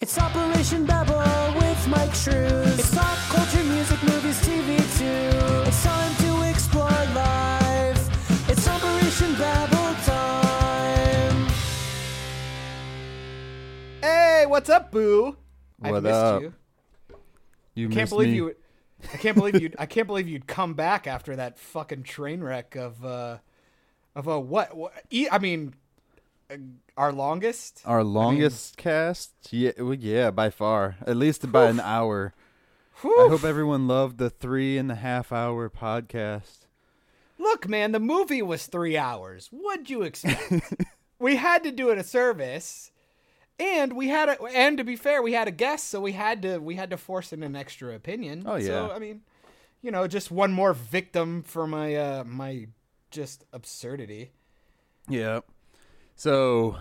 It's Operation Babble with Mike Shrews. It's pop culture, music, movies, TV too. It's time to explore life. It's Operation Babble time. Hey, what's up, Boo? I've What missed up? you. You I can't missed believe me. you. I can't believe you. I can't believe you'd come back after that fucking train wreck of uh of a what? what e- I mean, our longest. Our longest cast? Yeah, well, yeah, by far. At least by an hour. I hope everyone loved the three and a half hour podcast. Look, man, the movie was three hours. What'd you expect? we had to do it a service, and we had a. And to be fair, we had a guest, so we had to. We had to force in an extra opinion. Oh, So yeah. I mean, you know, just one more victim for my uh my just absurdity. Yeah. So,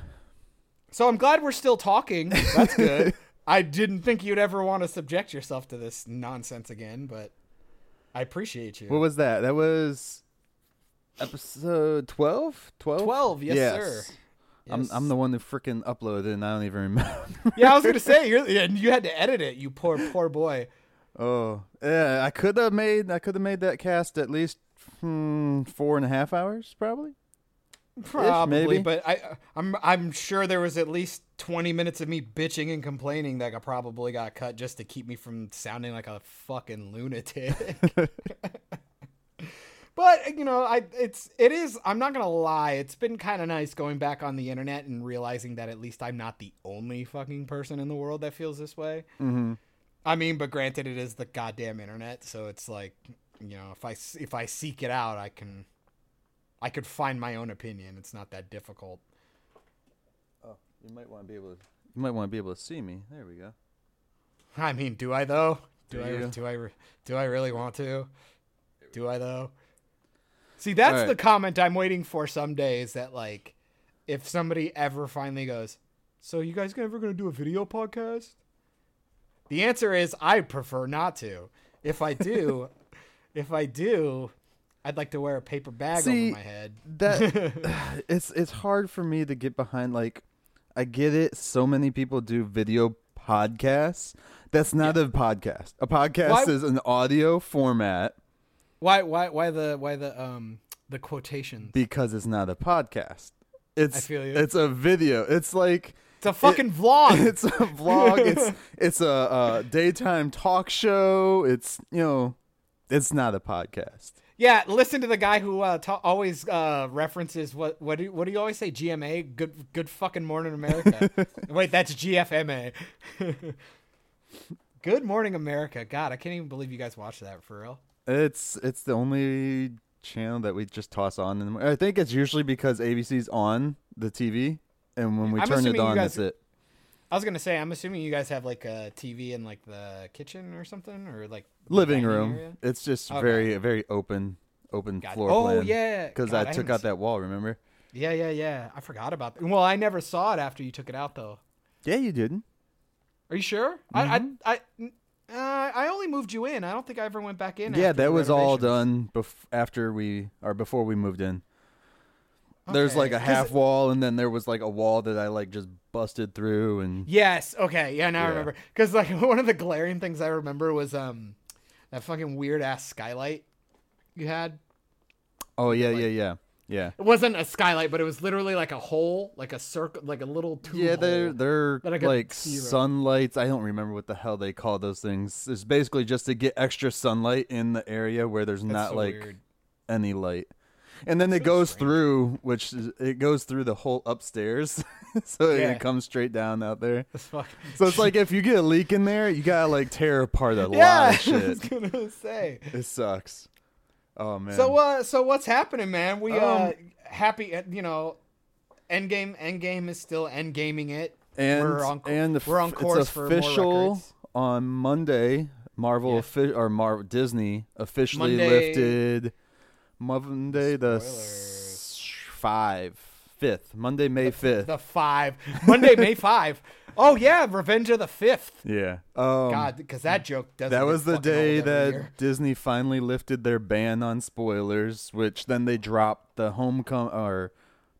So I'm glad we're still talking. That's good. I didn't think you'd ever want to subject yourself to this nonsense again, but I appreciate you. what was that? That was episode 12? 12? 12, yes, sir. I'm, I'm the one who freaking uploaded and I don't even remember. Yeah, I was gonna say you're and you had to edit it, you poor poor boy. oh, yeah. I could have made, I could have made that cast at least hmm, four and a half hours, probably. Probably, maybe. but I I'm I'm sure there was at least 20 minutes of me bitching and complaining that I probably got cut just to keep me from sounding like a fucking lunatic. But you know, I it's it is. I'm not gonna lie. It's been kind of nice going back on the internet and realizing that at least I'm not the only fucking person in the world that feels this way. Mm-hmm. I mean, but granted, it is the goddamn internet, so it's like, you know, if I if I seek it out, I can, I could find my own opinion. It's not that difficult. Oh, you might want to be able to. You might want to be able to see me. There we go. I mean, do I though? Do, Do I? Do I? Do I really want to? Do I though? See, that's Alright. the comment I'm waiting for some days. That like, if somebody ever finally goes, so you guys ever gonna do a video podcast? The answer is I prefer not to. If I do, if I do, I'd like to wear a paper bag See, over my head. That it's it's hard for me to get behind. Like, I get it. So many people do video podcasts. That's not a podcast. A podcast Why- is an audio format Why? Why? Why the? Why the? Um, the quotations. because it's not a podcast. It's I feel you. it's a video. It's like It's a fucking vlog. it's a vlog. it's it's a, uh daytime talk show. It's you know, it's not a podcast. Yeah, listen to the guy who uh, ta- always uh, references what what do what do you always say? GMA, good good fucking morning America. Wait, that's GFMA. good morning America. God, I can't even believe you guys watch that for real. It's it's the only channel that we just toss on, I think it's usually because ABC's on the TV, and when we I'm turn it on, guys- that's it. I was gonna say, I'm assuming you guys have like a TV in like the kitchen or something, or like Living room. area? It's just Okay. very very open open it. floor oh plan. yeah, because God, I took out that wall. Remember? Yeah, yeah, yeah. I forgot about that. Well, I never saw it after you took it out, though. Yeah, you didn't. Are you sure? Mm-hmm. I, I, I, uh, I only moved you in. I don't think I ever went back in. Yeah, that was all done bef- after we or before we moved in. There's like a half wall, and then there was like a wall that I like just busted through, and Yes. Okay. Yeah. Now I remember. Because like one of the glaring things I remember was um that fucking weird ass skylight you had. oh yeah, like- yeah, yeah, yeah. It wasn't a skylight, but it was literally like a hole, like a circle, like a little tube. Yeah, they're they're like sunlights. I don't remember what the hell they call those things. It's basically just to get extra sunlight in the area where there's That's not so like weird. any light. And then it goes strange. through, which is, it goes through the whole upstairs, so Yeah. it comes straight down out there. So it's like if you get a leak in there, you gotta like tear apart a yeah, lot of shit. I was gonna say. It sucks. Oh man. So uh, so what's happening, man? We uh, Um, happy, uh, you know, Endgame. Endgame is still endgaming it. and we're on and the we're on course it's official on Monday. Marvel Yeah. or Mar- Disney officially Monday- lifted Monday the Spoilers. five fifth Monday May fifth. The five Monday, May five. Oh yeah, Revenge of the Fifth. Yeah. Um, God, because that joke doesn't. that was the day that year. Disney finally lifted their ban on spoilers, which then they dropped the homecoming or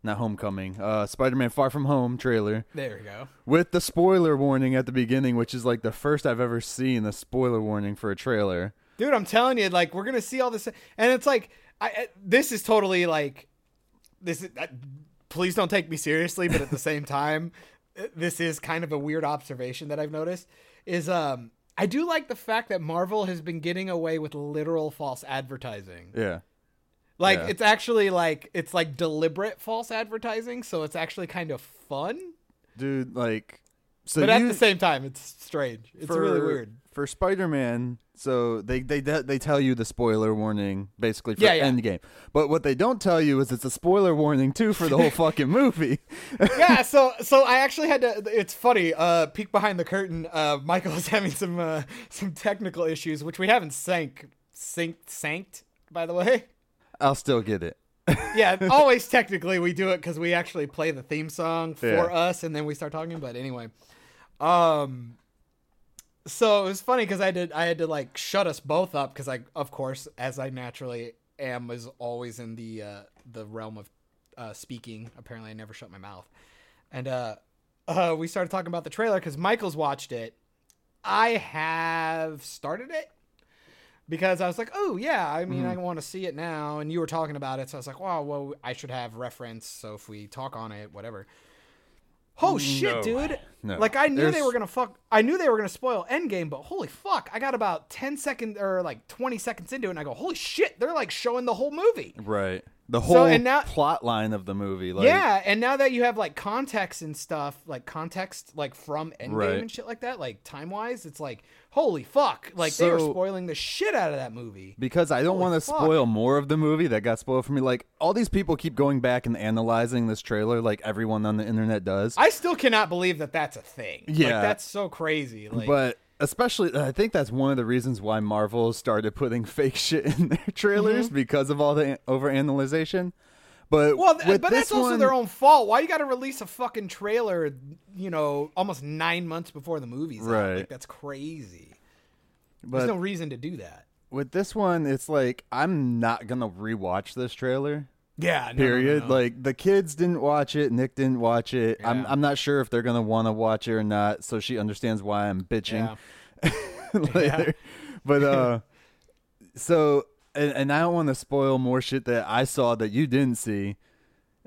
not Homecoming, uh, Spider-Man: Far From Home trailer There we go. with the spoiler warning at the beginning, which is like the first I've ever seen a spoiler warning for a trailer. dude i'm telling you like we're gonna see all this and it's like I, this is totally like this is, uh, please don't take me seriously but at the same time this is kind of a weird observation that i've noticed is um i do like the fact that marvel has been getting away with literal false advertising Yeah, like Yeah. it's actually like it's like deliberate false advertising so it's actually kind of fun dude, like, so but at the same time it's strange it's really weird for Spider-Man. So they they they tell you the spoiler warning basically for Yeah, yeah. Endgame, but what they don't tell you is it's a spoiler warning too for the whole fucking movie. yeah, so so I actually had to. It's funny. Uh, peek behind the curtain. Uh, Michael is having some uh, some technical issues, which we haven't sank synced sanked. By the way, I'll still get it. yeah. always technically we do it because we actually play the theme song for Yeah. us, and then we start talking. But anyway, um, so it was funny because I did I had to like shut us both up because I of course as I naturally am was always in the uh, the realm of uh, speaking. Apparently, I never shut my mouth, and uh, uh, we started talking about the trailer because Michael's watched it. I have started it because I was like, oh yeah, I mean, I want to see it now, and you were talking about it, so I was like, wow, well, I should have reference, so if we talk on it, whatever. Oh shit, No. dude! No. Like I knew they were gonna fuck. I knew they were gonna spoil Endgame, but holy fuck! I got about ten seconds or like twenty seconds into it, and I go, holy shit! They're like showing the whole movie. Right. The So, whole and now- plot line of the movie. Like, yeah, and now that you have like context and stuff, like context like from Endgame Right. and shit like that, like time wise, it's like holy fuck! Like they were spoiling the shit out of that movie. Because I don't want to spoil more of the movie that got spoiled for me. Like all these people keep going back and analyzing this trailer, like everyone on the internet does. I still cannot believe that that's a thing. like, Yeah. that's so crazy. Like, but especially, I think that's one of the reasons why Marvel started putting fake shit in their trailers mm-hmm. because of all the overanalyzation. But well, th- but that's also their own fault. Why you got to release a fucking trailer? You know, almost nine months before the movie's out. Right. Like that's crazy. But There's no reason to do that. with this one, it's like I'm not gonna rewatch this trailer. Yeah. no, no, no, period. no. Like the kids didn't watch it, Nick didn't watch it. I'm I'm not sure if they're gonna want to watch it or not. So she understands why I'm bitching Yeah. later. But uh, so and, and I don't want to spoil more shit that I saw that you didn't see.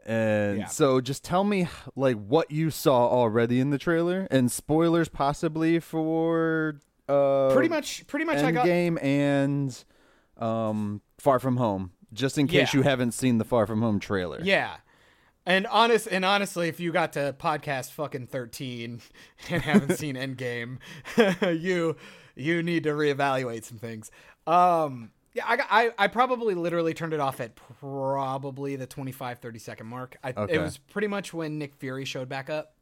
And Yeah. so just tell me like what you saw already in the trailer and spoilers possibly for uh Pretty much. Pretty much. I got. Endgame and um Far From Home just in case Yeah. you haven't seen the Far From Home trailer. Yeah. And honest and honestly, if you got to podcast fucking thirteen and haven't seen Endgame, you you need to reevaluate some things. Um yeah, I, I I probably literally turned it off at probably the 25 30 second mark. I, Okay. It was pretty much when Nick Fury showed back up.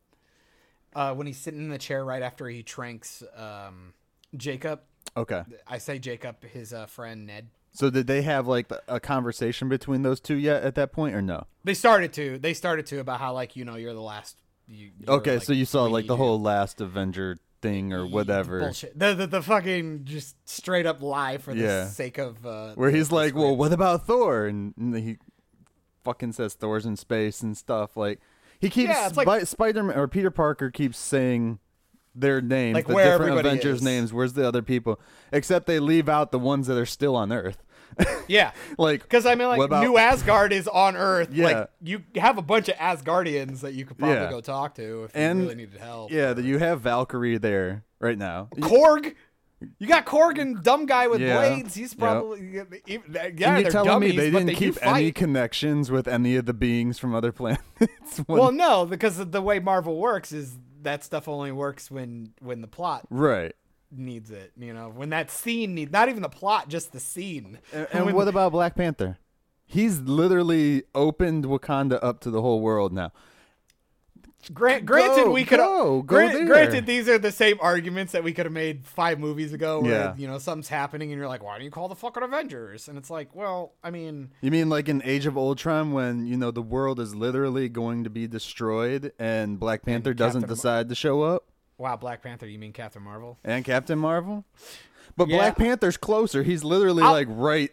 Uh, when he's sitting in the chair right after he tranks um, Jacob. Okay. I say Jacob, his uh, friend Ned. So did they have like a conversation between those two yet at that point or no? They started to. They started to about how like you know you're the last. You, Okay, like, so you saw like the whole last Avenger thing or whatever. bullshit. The, the the fucking just straight up lie for the Yeah. sake of uh, Where the- he's the like, "Well, what about Thor?" and, and he fucking says Thor's in space and stuff. Like he keeps Yeah, it's like- Spi- Spider-Man or Peter Parker keeps saying their names, Like the where different everybody Avengers is. names. Where's the other people? Except they leave out the ones that are still on Earth. yeah. like Because I mean, like about- New Asgard is on Earth. Yeah. Like you have a bunch of Asgardians that you could probably Yeah. go talk to if And- you really needed help. yeah, that you have Valkyrie there right now. Korg. You got Korg and dumb guy with Yeah. blades. He's Yep. probably yeah. and They're you're telling dummies, me they didn't they keep any connections with any of the beings from other planets? when- Well, no, because the way Marvel works is that stuff only works when when the plot right. Needs it. You know, when that scene needs not even the plot, just the scene. And, and When- what about Black Panther? He's literally opened Wakanda up to the whole world now. Grant, granted, Go, we could go, go grant- there. granted these are the same arguments that we could have made five movies ago. Where Yeah. you know something's happening and you're like, why don't you call the fucking Avengers? And it's like, well, I mean, You mean like in Age of Ultron when, you know, the world is literally going to be destroyed and Black Panther doesn't Captain decide to show up? Wow, Black Panther. You mean Captain Marvel? And Captain Marvel? But Yeah. Black Panther's closer. He's literally I'll- like right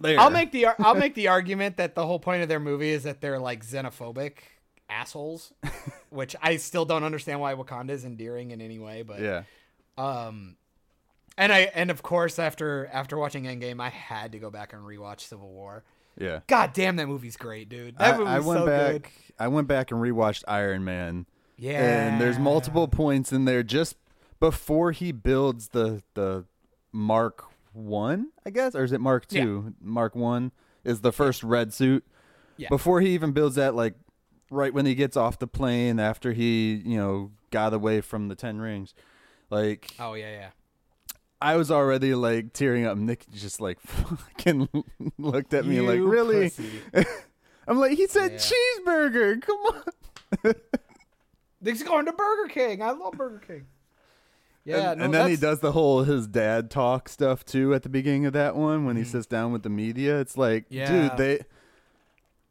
There. I'll make the I'll make the argument that the whole point of their movie is that they're like xenophobic assholes, which I still don't understand why Wakanda is endearing in any way. But Yeah. um, and I and of course after after watching Endgame, I had to go back and rewatch Civil War. Yeah. God damn, that movie's great, dude. That I, movie's I went so back. good. I went back and rewatched Iron Man, Yeah, and there's multiple points in there just before he builds the the Mark One, I guess, or is it Mark Yeah. Two? Mark One is the first red suit. Yeah. Before he even builds that, like right when he gets off the plane after he, you know, got away from the Ten Rings, like Oh yeah, yeah. I was already like tearing up. Nick just like fucking looked at me like, really? I'm like, he said Yeah. cheeseburger. Come on. He's going to Burger King. I love Burger King. Yeah, and, no, and then he does the whole his dad talk stuff too at the beginning of that one when he Mhm. sits down with the media. It's like, Yeah. dude, they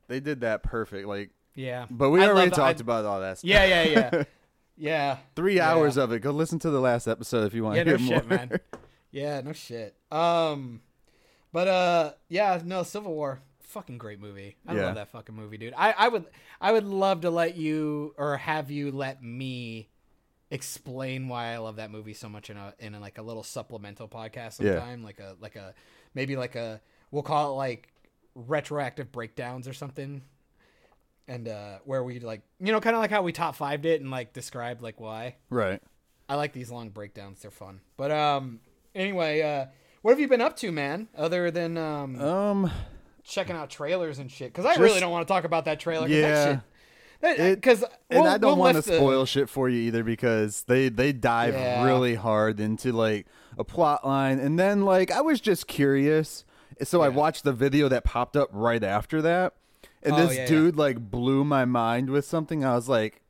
they did that perfect. Like, Yeah, but we I already love- talked I- about all that stuff. Yeah, yeah, yeah, yeah. Three Yeah. hours of it. Go listen to the last episode if you want Yeah, to no hear shit, more. man. Yeah, no shit. Um, but uh, yeah, no, Civil War, fucking great movie. I Yeah. love that fucking movie, dude. I, I would, I would love to let you or have you let me explain why I love that movie so much in a in a, like a little supplemental podcast Yeah. sometime, like a like a maybe like a we'll call it like retroactive breakdowns or something. And uh where we like you know kind of like how we top fived it and like described like why. right. I like these long breakdowns. They're fun. But um anyway, uh what have you been up to, man? Other than um Um. Checking out trailers and shit cuz I just- really don't want to talk about that trailer cuz Yeah. It- cuz and I don't want to spoil shit for you either because they they dive Yeah. really hard into like a plot line and then like I was just curious so I watched the video that popped up right after that and Oh, this yeah, yeah. dude like blew my mind with something I was like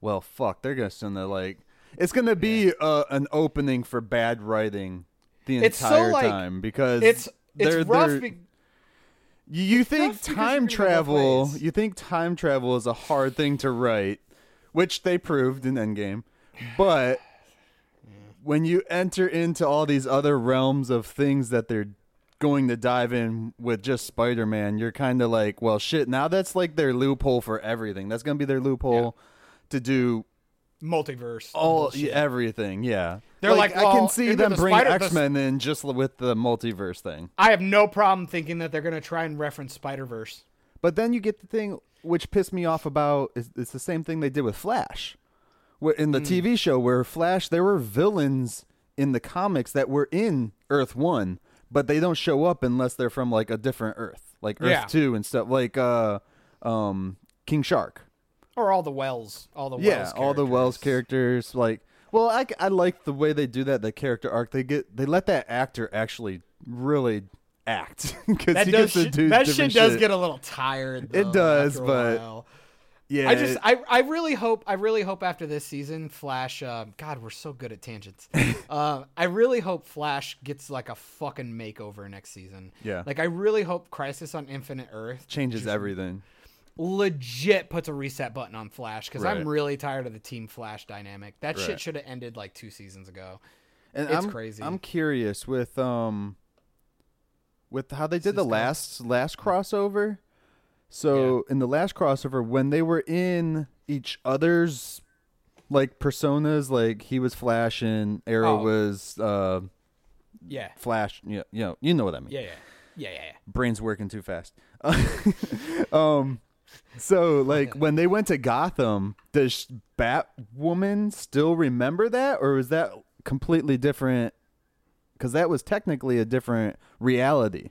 well fuck they're gonna send the like it's gonna be uh, an opening for bad writing the It's so, entire like, time because It's it's they're- rough they're- be- you, you think rough because you're time gonna go both travel? You think time travel is a hard thing to write, which they proved in Endgame. But when you enter into all these other realms of things that they're going to dive in with just Spider-Man, you're kind of like, well, shit. Now that's like their loophole for everything. That's gonna be their loophole to do multiverse. all bullshit. everything. Yeah, They're like, I well, can see them the bring X Men in just with the multiverse thing. I have no problem thinking that they're going to try and reference Spider-Verse. But then you get the thing which pissed me off about is it's the same thing they did with Flash. In the TV show where Flash there were villains in the comics that were in Earth 1, but they don't show up unless they're from like a different Earth, like Earth Yeah. 2 and stuff like uh um King Shark. Or all the Wells, all the yeah, Wells all the Wells characters. like well, I, I like the way they do that the character arc. They get they let that actor actually really act That he does gets to shit- do that shit does shit. get a little tired. It does, but- yeah. I just I, I really hope I really hope after this season Flash um, God we're so good at tangents. uh, I really hope Flash gets like a fucking makeover next season. Yeah. Like I really hope Crisis on Infinite Earth changes just everything. Legit puts a reset button on Flash because I'm really tired of the Team Flash dynamic. That shit should have ended like two seasons ago. And It's I'm, crazy. I'm curious with um with how they did the Cisco. last last crossover. So in the last crossover, when they were in each other's like personas, like he was Flash and Arrow Oh. was uh Yeah. Flash. Yeah, you know, you know what I mean. Yeah, yeah. Yeah, yeah, yeah. Brain's working too fast. um, so like when they went to Gotham, does Batwoman still remember that, or is that completely different? Because that was technically a different reality.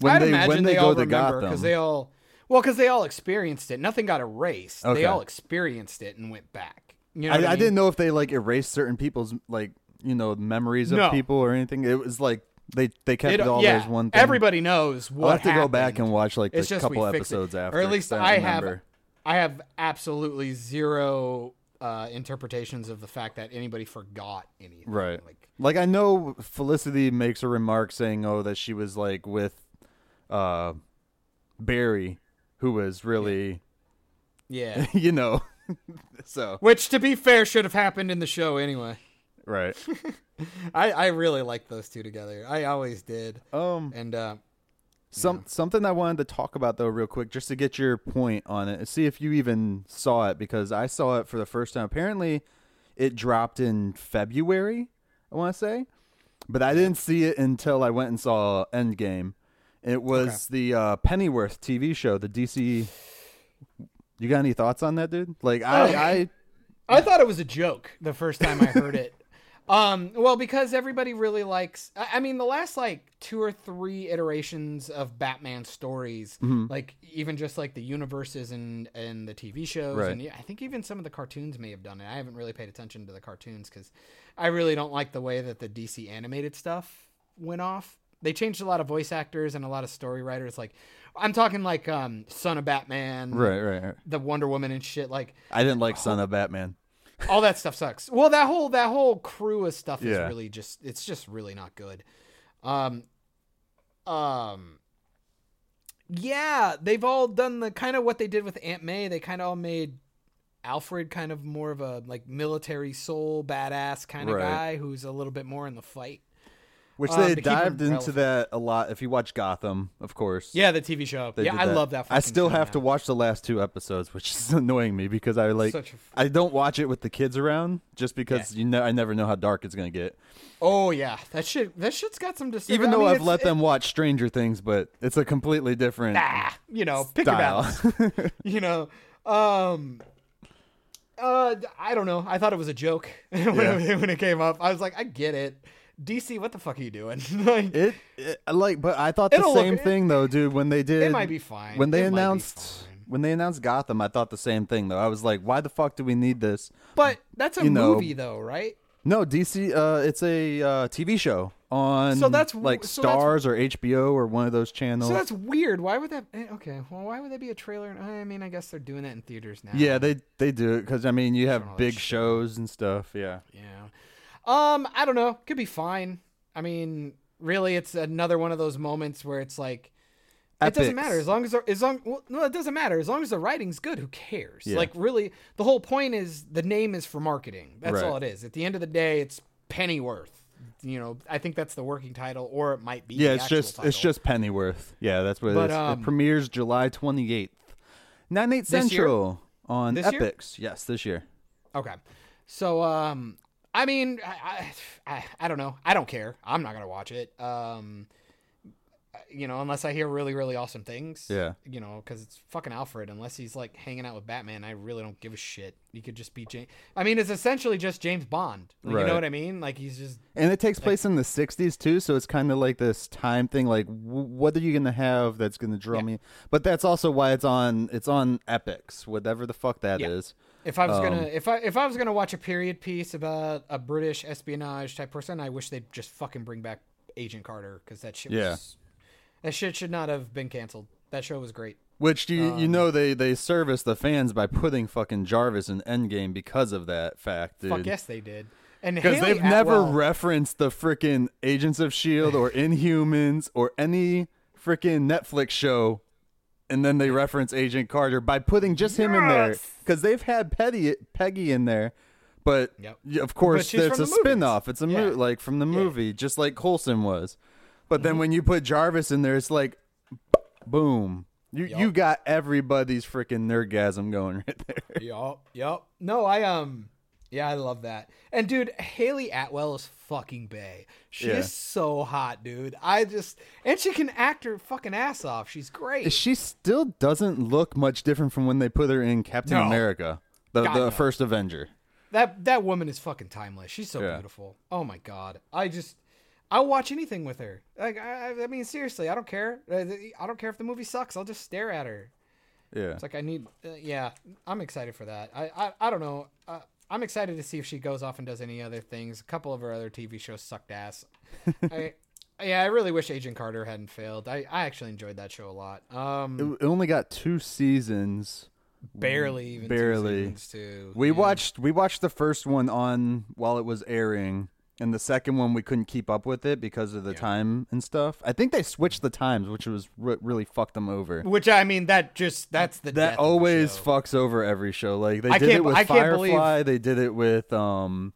When I'd they imagine when they, they, go all to remember Gotham, because they all well because they all experienced it. Nothing got erased. Okay. They all experienced it and went back. You know I, I mean? didn't know if they like erased certain people's like you know memories of No. people or anything. It was like they they kept It- all yeah, as one thing. Everybody knows what I'll have to go back and watch like the It's just we couple fix it. episodes after, or at least I don't have. I have absolutely zero uh, interpretations of the fact that anybody forgot anything. Right. Like, Like I know Felicity makes a remark saying, "Oh, that she was like with uh Barry, who was really, yeah. you know." so Which, to be fair, should have happened in the show anyway. Right. I, I really like those two together. I always did. Um. And uh, Some something I wanted to talk about though, real quick, just to get your point on it, and see if you even saw it because I saw it for the first time. Apparently, it dropped in February. I want to say, but I didn't see it until I went and saw Endgame. It was the uh, Pennyworth TV show, the DC. You got any thoughts on that, dude? Like I, I I thought it was a joke the first time I heard it. Um, well, because everybody really likes. I mean, the last like two or three iterations of Batman stories, Mm-hmm. like even just like the universes and and the TV shows, Right. and yeah, I think even some of the cartoons may have done it. I haven't really paid attention to the cartoons because I really don't like the way that the DC animated stuff went off. They changed a lot of voice actors and a lot of story writers. Like, I'm talking like um, Son of Batman, right, right, right. the Wonder Woman and shit. Like, I didn't like Son of Batman. All that stuff sucks. Well, that whole that whole crew of stuff is really just it's just really not good. Um um yeah, they've all done the kind of what they did with Aunt May. They kind of all made Alfred kind of more of a like military soul badass kind of Right. guy who's a little bit more in the fight. Which Um, they dived into relevant. that a lot. If you watch Gotham, of course. Yeah, the TV show. they yeah, I love that. I still have to watch the last two episodes, which is annoying me because I like. Such a I don't watch it with the kids around just because you know I never know how dark it's gonna get. Oh yeah, that shit. That shit's got some. Dis- Even I though mean, I've it's- let it- them watch Stranger Things, but it's a completely different ah, you know, pick your style. you know um uh i don't know i thought it was a joke when, Yeah. it, when it came up i was like i get it dc what the fuck are you doing like, it, it like, but I thought the It'll look- same thing though, dude. When they did, it might be fine when they It announced when they announced Gotham, I thought the same thing though. I was like, why the fuck do we need this? but that's a you know, movie though right No, DC. Uh, it's a uh, TV show on So that's- like so that's- Starz or HBO or one of those channels. so that's weird why would that eh, okay well why would that be a trailer i mean i guess they're doing that in theaters now yeah, they they do it because I mean you have big shows and stuff. Yeah, Yeah. Um, I don't know. Could be fine. I mean, really, it's another one of those moments where it's like, it doesn't matter as long as as long well, no, it doesn't matter as long as the writing's good. Who cares? Yeah. Like, really, the whole point is the name is for marketing. That's Right. all it is. At the end of the day, it's Pennyworth. You know, I think that's the working title, or it might be. yeah. the It's just it's title. just Pennyworth. Yeah, that's what But, it is. um, it premieres July twenty eighth, nine eight This year? central on This year? Epix. Yes, this year. Okay. So, um, I mean, I, I, I, don't know. I don't care. I'm not gonna watch it. Um, you know, unless I hear really, really awesome things. Yeah. You know, because it's fucking Alfred. Unless he's like hanging out with Batman, I really don't give a shit. He could just be James. I mean, it's essentially just James Bond. Like, You know what I mean? Like he's just. And it takes place in the 60s too, so it's kind of like this time thing like w- what are you going to have that's going to draw Yeah. me? But that's also why it's on it's on Epix, whatever the fuck that is. If I was Um, gonna, if I if I was gonna watch a period piece about a British espionage type person, I wish they'd just fucking bring back Agent Carter because that shit Yeah. was. That shit should not have been canceled. That show was great. Which do you Um, you know they they service the fans by putting fucking Jarvis in Endgame because of that fact, dude. Fuck yes, they did. And Because they've never referenced the freaking Agents of Shield or Inhumans or any freaking Netflix show, and then they reference Agent Carter by putting just him in there. Yes! Because they've had Petty, Peggy in there, but Yep. y- of course she's it's from a the movies. spin-off. It's a mo- Yeah. like from the Yeah. Mm-hmm. movie, just like Coulson was. But then when you put Jarvis in there, it's like, boom. You Yup. you got everybody's freaking nerdgasm going right there. Yup, yup. No, I um, yeah, I love that. And dude, Hayley Atwell is fucking bay. She Yeah. is so hot, dude. I just and she can act her fucking ass off. She's great. She still doesn't look much different from when they put her in Captain No. America, the God, the no. first Avenger. that that woman is fucking timeless. She's so Yeah. beautiful. Oh my god. I just I'll watch anything with her. Like I, I- mean, seriously, I don't care. Uh, I don't care if the movie sucks. I'll just stare at her. Yeah, It's like I need. Uh, yeah, I'm excited for that. I I, I don't know. Uh, I'm excited to see if she goes off and does any other things. A couple of her other TV shows sucked ass. I yeah, I really wish Agent Carter hadn't failed. I I actually enjoyed that show a lot. Um, it, it only got two seasons. barely even two barely. seasons, too. We Yeah. watched we watched the first one on while it was airing, and the second one we couldn't keep up with it because of the Yeah. time and stuff. I think they switched the times, which was re- really fucked them over. Which I mean, that just that's the That the always show. fucks over every show. Like they I did it with I Firefly. They did it with um,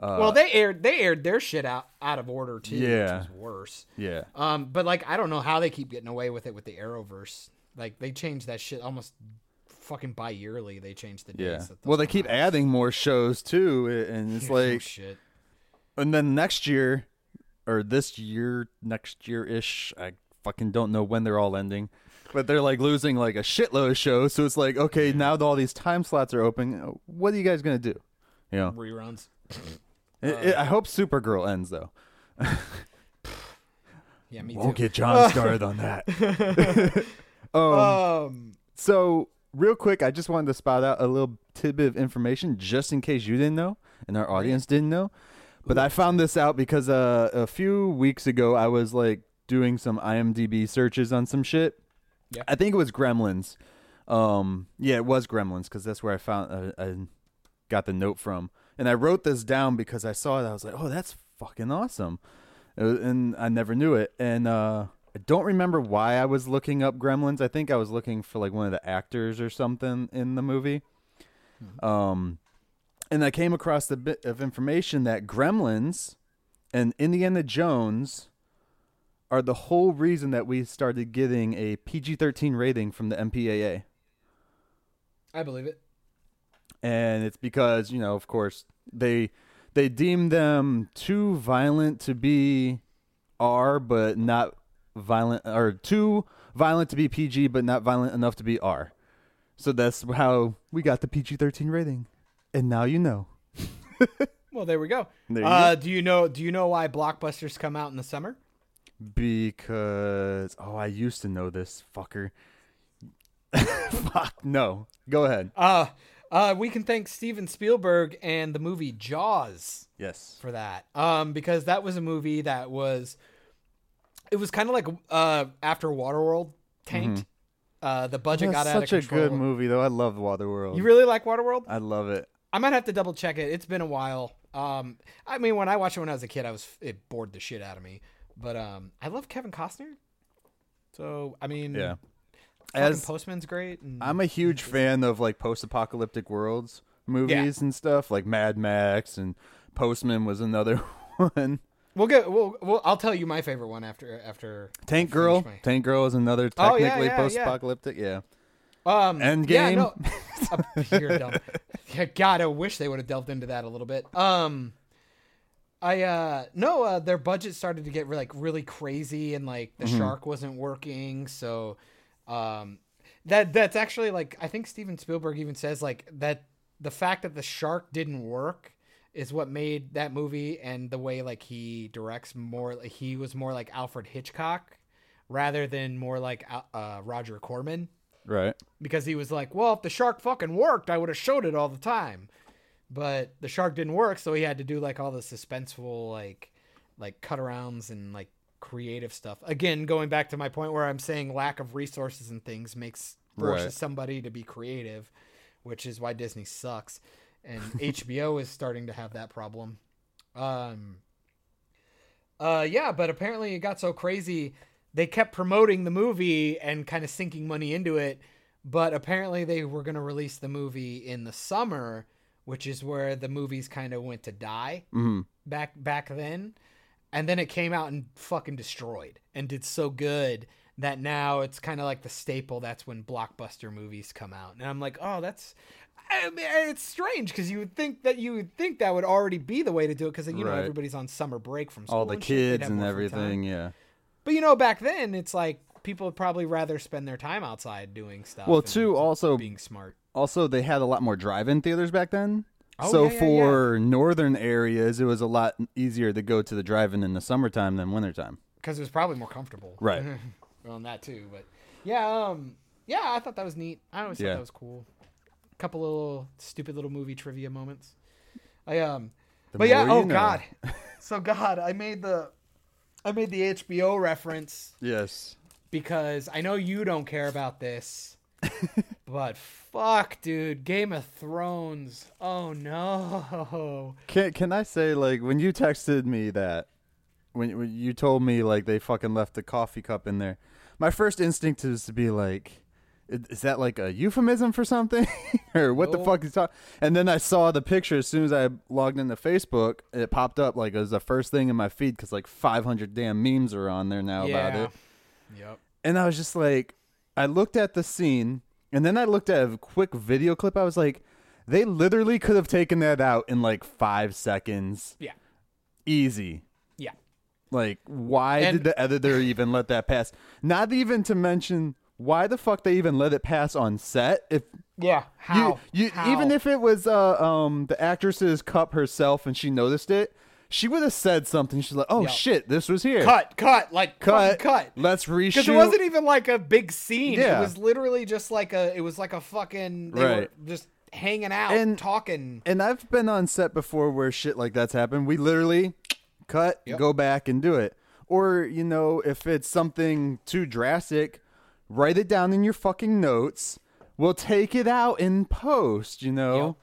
Uh, well, they aired they aired their shit out out of order too, Yeah. which was worse. yeah, Um, but like I don't know how they keep getting away with it with the Arrowverse. Like they change that shit almost fucking bi yearly. They change the yeah. dates. that Well, they keep adding more shows too, and it's Oh, like, shit. And then next year, or this year, next year ish, I fucking don't know when they're all ending. But they're like losing like a shitload of shows, so it's like, okay, now that all these time slots are open, what are you guys gonna do? You know, reruns. It- it- I hope Supergirl ends though. Yeah, me Won't too. get John started on that. um, um, so real quick, I just wanted to spot out a little tidbit of information just in case you didn't know and our audience didn't know. But I found this out because uh, a few weeks ago I was like doing some IMDb searches on some shit. Yeah. I think it was Gremlins. Um, yeah, it was Gremlins because that's where I found uh, I got the note from, and I wrote this down because I saw it. I was like, "Oh, that's fucking awesome," Uh, and I never knew it. And uh, I don't remember why I was looking up Gremlins. I think I was looking for like one of the actors or something in the movie. Um, and I came across the bit of information that Gremlins and Indiana Jones are the whole reason that we started getting a PG-13 rating from the MPAA. I believe it. and it's because you know of course they they deem them too violent to be R but not violent or too violent to be PG but not violent enough to be R. So that's how we got the PG-13 rating. And now you know. Well, there we go. There you uh, do you know? Do you know why blockbusters come out in the summer? Because oh, I used to know this fucker. Fuck, no. Go ahead. Uh, uh, we can thank Steven Spielberg and the movie Jaws Yes. for that. Um, because that was a movie that was, it was kind of like uh after Waterworld tanked. Uh, the budget got out of such a good movie though. I love Waterworld. You really like Waterworld? I love it. I might have to double check it. It's been a while. Um, I mean, when I watched it when I was a kid, I was it bored the shit out of me. But um, I love Kevin Costner. So I mean, Yeah. As Postman's great. And I'm a huge fan of like post-apocalyptic worlds movies and stuff, like Mad Max and Postman was another one. we'll get. We'll, we'll. I'll tell you my favorite one after after Tank Girl, finish Tank Girl is another Oh, yeah, technically yeah, yeah. post-apocalyptic. Yeah. Um Endgame. Yeah, no, you're dumb. Yeah, God, I wish they would have delved into that a little bit. Um, I uh no, uh, their budget started to get like really crazy, and like the Mm-hmm. shark wasn't working. So, um, that that's actually like I think Steven Spielberg even says like that the fact that the shark didn't work is what made that movie and the way like he directs more. Like, he was more like Alfred Hitchcock rather than more like uh, uh, Roger Corman Right. because he was like, well, if the shark fucking worked, I would have showed it all the time. But the shark didn't work, so he had to do like all the suspenseful like like cut arounds and like creative stuff. Again, going back to my point where I'm saying lack of resources and things makes forces Right. somebody to be creative, which is why Disney sucks. And HBO is starting to have that problem. Um uh yeah, but apparently it got so crazy they kept promoting the movie and kind of sinking money into it, but apparently they were going to release the movie in the summer, which is where the movies kind of went to die hmm back back then. And then it came out and fucking destroyed and did so good that now it's kind of like the staple. That's when blockbuster movies come out. And I'm like, oh, that's. I mean, it's strange because you would think that you would think that would already be the way to do it because you know everybody's on summer break from school All the and kids and everything. Yeah. But you know, back then it's like people would probably rather spend their time outside doing stuff. Well, too, also being smart. also they had a lot more drive-in theaters back then. Oh, so yeah, yeah, for northern areas, it was a lot easier to go to the drive-in in the summertime than wintertime. because it was probably more comfortable. Right. on that too, but yeah, um, yeah, I thought that was neat. I always Yeah. thought that was cool. A couple little stupid little movie trivia moments. I um, The but yeah, oh god, so god, I made the, I made the HBO reference Yes. because I know you don't care about this, but fuck, dude, Game of Thrones. Oh no. Can can I say like when you texted me that when, when you told me like they fucking left the coffee cup in there, my first instinct is to be like, "I- is that like a euphemism for something or what the fuck is talking and then i saw the picture as soon as i logged into facebook it popped up like it was the first thing in my feed because like 500 damn memes are on there now about it Yep. and i was just like i looked at the scene and then i looked at a quick video clip i was like they literally could have taken that out in like five seconds Yeah. easy Yeah. like, why And- did the editor even let that pass? Not even to mention why the fuck they even let it pass on set. If Yeah. How? you, you How? even if it was uh, um the actress's cup herself and she noticed it, she would have said something. She's like, "Oh Yeah. shit, this was here. cut, cut, like cut, cut. Let's reshoot." Because it wasn't even like a big scene. Yeah. It was literally just like a. It was like a fucking. They were Right. just hanging out, And- talking. and I've been on set before where shit like that's happened. We literally cut, Yep. go back and do it. Or, you know, if it's something too drastic, write it down in your fucking notes. We'll take it out in post, you know.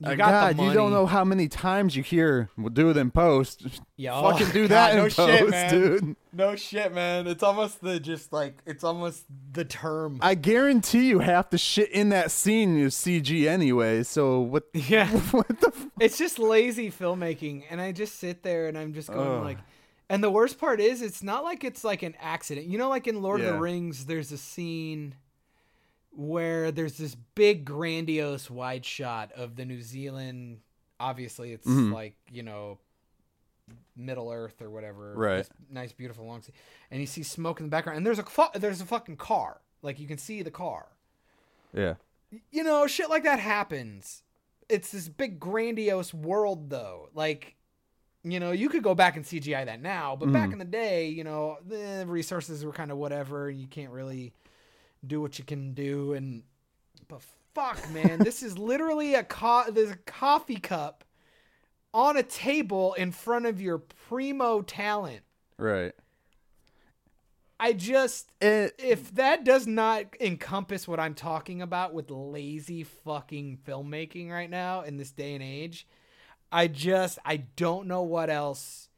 You Uh, got God, you don't know how many times you hear we'll do it in post. Yeah, fucking do God, that no in shit, post, man. dude. No shit, man. It's almost the just like it's almost the term. I guarantee you half the shit in that scene is CG anyway. So what? yeah. What the? F- it's just lazy filmmaking and i just sit there and i'm just going Ugh. like and the worst part is it's not like it's like an accident you know like in lord of the rings there's a scene where there's this big grandiose wide shot of the new zealand obviously it's Mhm. like you know middle earth or whatever Right. nice beautiful long sea and you see smoke in the background and there's a fu- there's a fucking car like you can see the car yeah. you know, shit like that happens. It's this big grandiose world though. Like, you know, you could go back and CGI that now, but back Mhm. in the day, you know, the resources were kind of whatever. You can't really do what you can do and but fuck, man, this is literally a co- there's a coffee cup on a table in front of your primo talent. Right. I just It, if that does not encompass what I'm talking about with lazy fucking filmmaking right now in this day and age, I just I don't know what else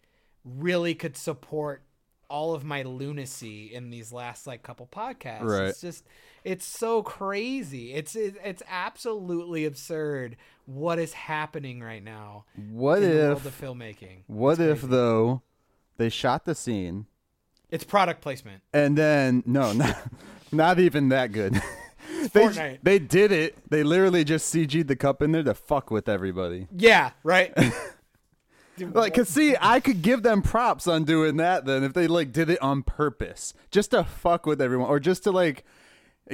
really could support all of my lunacy in these last like couple podcasts. Right. It's just it's so crazy. It's it, it's absolutely absurd what is happening right now what in the filmmaking. What if though? They shot the scene It's product placement. and then no, not, not even that good. they Fortnite. they did it. They literally just CG'd the cup in there to fuck with everybody. Yeah, right. Like, cause see, I could give them props on doing that. Then if they like did it on purpose, just to fuck with everyone, or just to like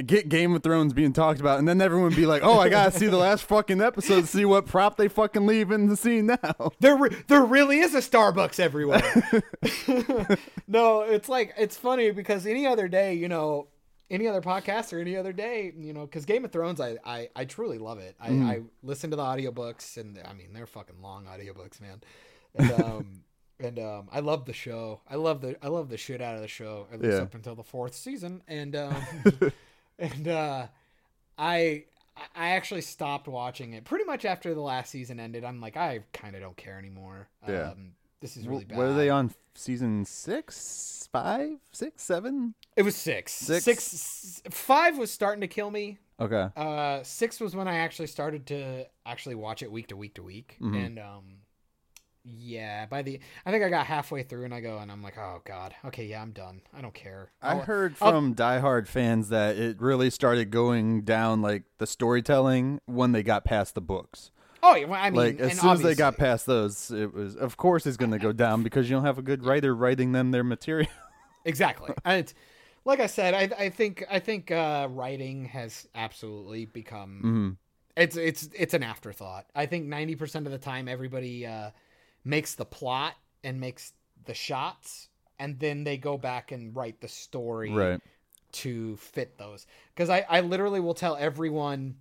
get Game of Thrones being talked about, and then everyone would be like, "Oh, I gotta see the last fucking episode to see what prop they fucking leave in the scene now." There, re- there really is a Starbucks everywhere. no, it's like it's funny because any other day, you know, any other podcast or any other day, you know, because Game of Thrones, I, I, I truly love it. I, I listen to the audiobooks, and I mean, they're fucking long audiobooks, man. And um, and um, I love the show. I love the, I love the shit out of the show. At least Yeah. up until the fourth season, and um, and uh, I. I actually stopped watching it pretty much after the last season ended. I'm like, I kind of don't care anymore. Yeah. Um, this is really bad. Are they on? Season six, five, six, seven? It was six. Six? Six. Five was starting to kill me. Okay. Uh, six was when I actually started to actually watch it week to week to week, Mhm. and um, yeah, by the I think I got halfway through and I go and I'm like, oh god, okay, yeah, I'm done. I don't care. I I'll- heard I'll- from diehard fans that it really started going down like the storytelling when they got past the books. Oh, yeah, well, I mean, like as and soon as they got past those, it was of course it's going to go down because you don't have a good writer writing them their material. exactly. And like I said, I I think I think uh, writing has absolutely become Mhm. it's it's it's an afterthought. I think ninety percent of the time everybody uh, makes the plot and makes the shots, and then they go back and write the story Right. to fit those. Because I I literally will tell everyone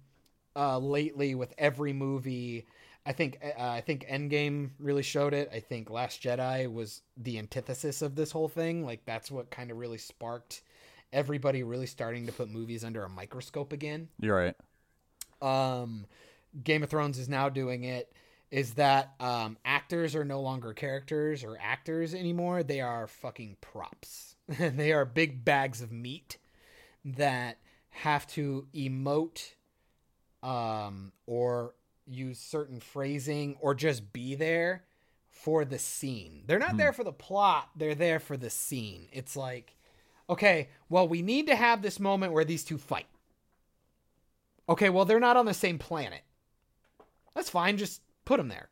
uh, lately with every movie. I think uh, I think Endgame really showed it. I think Last Jedi was the antithesis of this whole thing. Like that's what kind of really sparked everybody really starting to put movies under a microscope again You're right. um, Game of Thrones is now doing it is that um, actors are no longer characters or actors anymore. They are fucking props. they are big bags of meat that have to emote um or use certain phrasing or just be there for the scene. They're not there for the plot, they're there for the scene. It's like okay, well we need to have this moment where these two fight. Okay, well they're not on the same planet. That's fine, just put them there.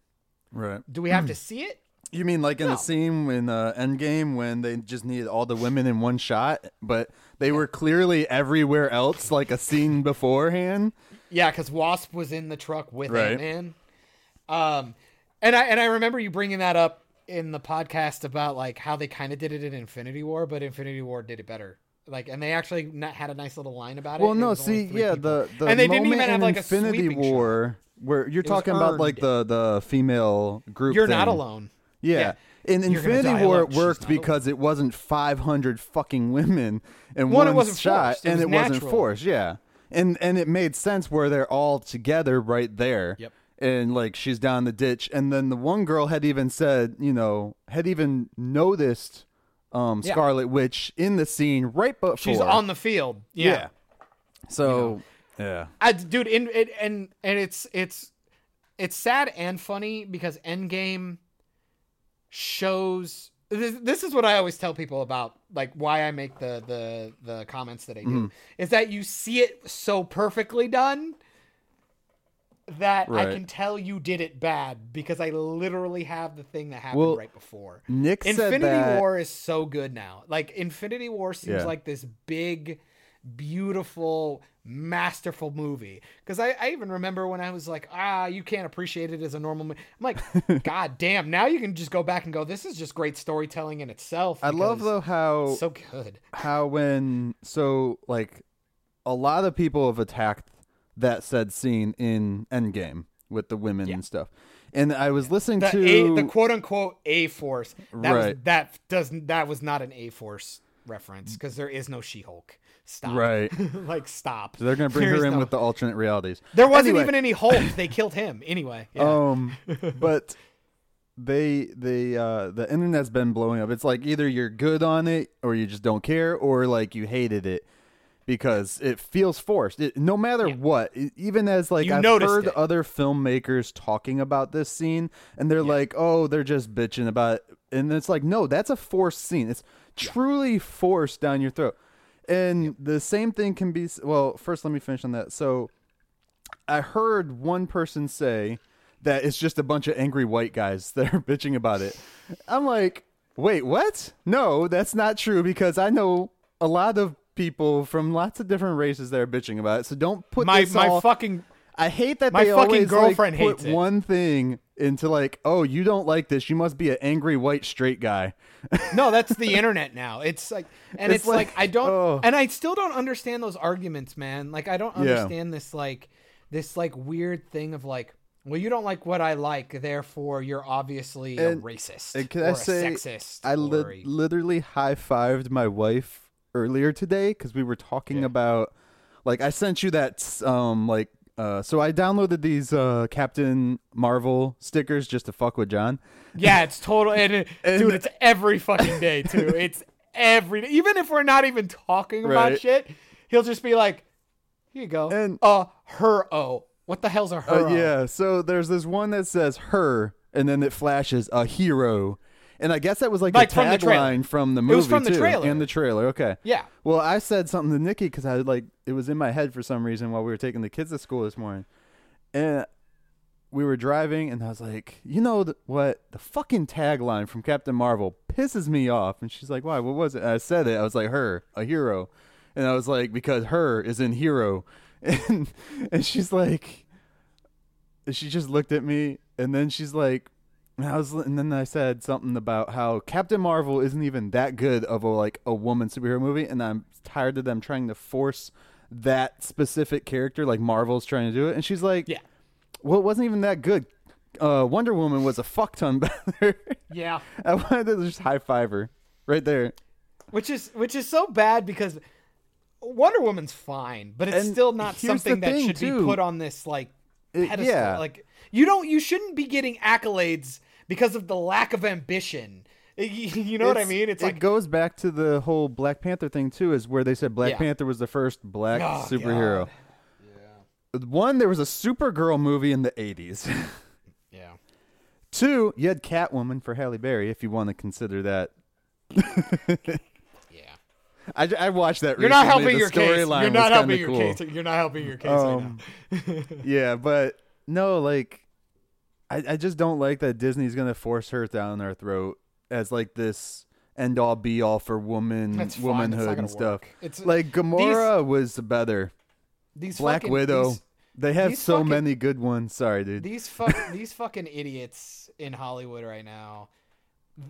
Right. Do we have to see it? You mean like in No. the scene in uh, Endgame when they just needed all the women in one shot, but they were clearly everywhere else, like a scene beforehand? Yeah, because Wasp was in the truck with Right. Ant-Man. Um, and I and I remember you bringing that up in the podcast about like how they kind of did it in Infinity War, but Infinity War did it better. Like, and they actually not, had a nice little line about it. Well, no, see, yeah, people. the the and they didn't even have in like a Infinity sweeping shot. War where you're was talking about like the the female group. You're not alone. Yeah. Yeah. In You're Infinity War, it worked not because it wasn't 500 fucking women in One, one it wasn't shot, forced. It and was it wasn't forced. Yeah, and and it made sense where they're all together right there. Yep. And like she's down the ditch, and then the one girl had even said, you know, had even noticed um, Yeah. Scarlet Witch in the scene right before. She's on the field. Yeah. So yeah. I, dude, in, it, and and it's it's it's sad and funny because Endgame shows. This, this is what I always tell people about like why I make the the the comments that I do Mm-hmm. is that you see it so perfectly done that I can tell you did it bad because I literally have the thing that happened Well, right before. Nick said Infinity that- War is so good now. Like Infinity War seems Yeah. like this big, beautiful, masterful movie. Because I, I even remember when I was like, ah, you can't appreciate it as a normal movie. I'm like, God damn! Now you can just go back and go, this is just great storytelling in itself. I love though how so good. how when so like a lot of people have attacked that said scene in Endgame with the women Yeah. and stuff. And I was listening The to a, the quote unquote A Force. That was Right. that doesn't that was not an A Force reference because there is no She Hulk. Stop. Right. like stop. they're gonna bring There's her in no- with the alternate realities. There wasn't Anyway, even any Hulk. They killed him anyway. Yeah. Um but they they uh the internet's been blowing up. It's like either you're good on it or you just don't care or like you hated it because it feels forced. It, no matter Yeah. what, even as like You I've heard it. other filmmakers talking about this scene and they're like, "Oh, they're just bitching about it." And it's like, "No, that's a forced scene. It's truly forced down your throat." And the same thing can be well, first let me finish on that. So I heard one person say that it's just a bunch of angry white guys that are bitching about it. I'm like, wait, what? No, that's not true because I know a lot of people from lots of different races that are bitching about it. So don't put my my all- fucking I hate that my they fucking always girlfriend like, put hates it. one thing into like, oh, you don't like this. You must be an angry white straight guy. no, that's the internet now. It's like, and It's it's, like, like, I don't, oh. and I still don't understand those arguments, man. Like I don't Yeah. understand this like this like weird thing of like, well, you don't like what I like, therefore you're obviously a racist And can or I a say, sexist. I li- literally high fived my wife earlier today because we were talking Yeah. about, like, I sent you that, um, like, uh, so I downloaded these uh, Captain Marvel stickers just to fuck with John. yeah, it's total, and, it- And- dude, it's every fucking day too. It's every, even if we're not even talking about shit, he'll just be like, "Here you go." And- uh, her oh, what the hell's a her? Uh, yeah, so there's this one that says her, and then it flashes a hero. And I guess that was like, Like the from the trailer. tagline from the movie was from the too, trailer. and the trailer. Okay. Yeah. Well, I said something to Nikki because I like it was in my head for some reason while we were taking the kids to school this morning, and we were driving, and I was like, you know th- what? The fucking tagline from Captain Marvel pisses me off. And she's like, why? What was it? And I said it. I was like, her, a hero, and I was like, because her is in hero, and and she's like, she just looked at me, and then she's like. And I was, and then I said something about how Captain Marvel isn't even that good of a like a woman superhero movie, and I'm tired of them trying to force that specific character like Marvel's trying to do it. And she's like, Yeah. well, it wasn't even that good. Uh, Wonder Woman was a fuck ton better. Yeah. I wanted to just high five her right there. which is which is so bad because Wonder Woman's fine, but it's And still not something that should too. be put on this like It- pedestal. yeah. Like you don't you shouldn't be getting accolades because of the lack of ambition. you know what I mean? It's it like goes back to the whole Black Panther thing too, is where they said Black Yeah. Panther was the first black Oh, superhero. God. One, there was a Supergirl movie in the '80s. Yeah. Two, you had Catwoman for Halle Berry, if you want to consider that. Yeah. I, I watched that. You're not recently. helping The your case. You're not helping your cool. case. You're not helping your case Um, right now. yeah, but no, like, I, I just don't like that Disney's gonna force her down our throat as like this end all be all for woman That's fine. It's not womanhood gonna and stuff. work. It's Like Gamora was better. these Black fucking- Widow. These, They have these so fucking- many good ones. Sorry, dude. these fuck these fucking idiots in Hollywood right now.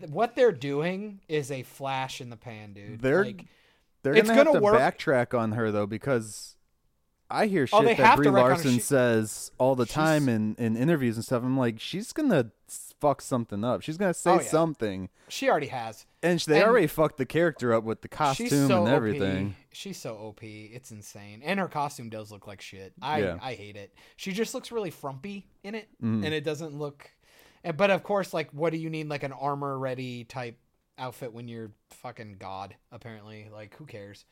th- What they're doing is a flash in the pan, dude. They're- like, They're it's gonna have gonna to work- backtrack on her though because I hear shit Oh, that Brie wreck on her. Larson She- says all the She's- time in, in interviews and stuff. I'm like, she's gonna fuck something up. She's gonna say Oh, yeah. something, she already has. and they And- already fucked the character up with the costume so and OP. everything. She's so OP. It's insane. And her costume does look like shit. I Yeah. I hate it. She just looks really frumpy in it, Mhm. and it doesn't look. But of course, like, what do you need like an armor ready type outfit when you're fucking god? Apparently, like, who cares?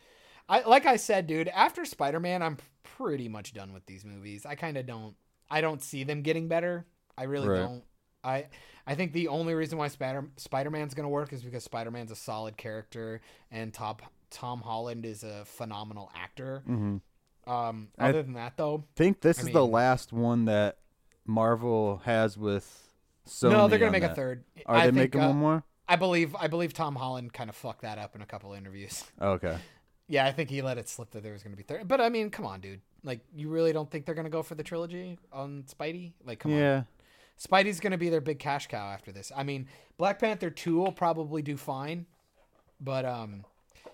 I like I said, dude. After Spider Man, I'm pretty much done with these movies. I kind of don't. I don't see them getting better. I really Right. don't. I I think the only reason why Spider Spider Man's gonna work is because Spider Man's a solid character and Top Tom Holland is a phenomenal actor. hmm Um, I- other than that, though, I think this I is the last one that Marvel has with Sony. no, they're gonna on make a third. Are I they think, making uh, one more? I believe I believe Tom Holland kind of fucked that up in a couple of interviews. Okay. Yeah, I think he let it slip that there was gonna be third. But I mean, come on, dude. Like, you really don't think they're gonna go for the trilogy on Spidey? Like, come on. yeah. Spidey's going to be their big cash cow after this. I mean, Black Panther 2 will probably do fine, but um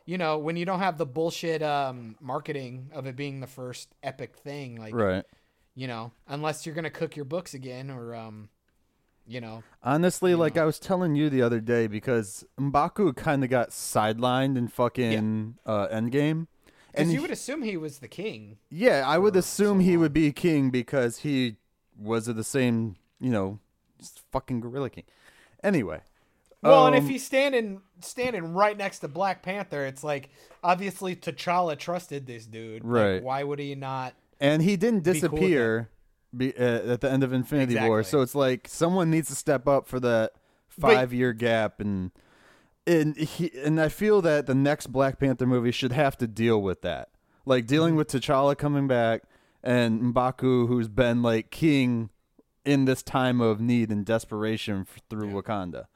you know, when you don't have the bullshit um marketing of it being the first epic thing like Right. you know, unless you're going to cook your books again or um you know, Honestly, you like know. I was telling you the other day, because Mbaku kind of got sidelined in fucking uh, Endgame, and you would assume he was the king. yeah, I would assume so he would be king because he was of the same, you know, fucking gorilla king. Anyway, Well, and if um, he's standing standing right next to Black Panther, it's like obviously T'Challa trusted this dude. Like, Right. why would he not and he didn't disappear be, uh, at the end of Infinity War, so it's like someone needs to step up for that But- five year gap and. And he and I feel that the next Black Panther movie should have to deal with that, like dealing Mm-hmm. with T'Challa coming back and Mbaku, who's been like king in this time of need and desperation f- through Wakanda,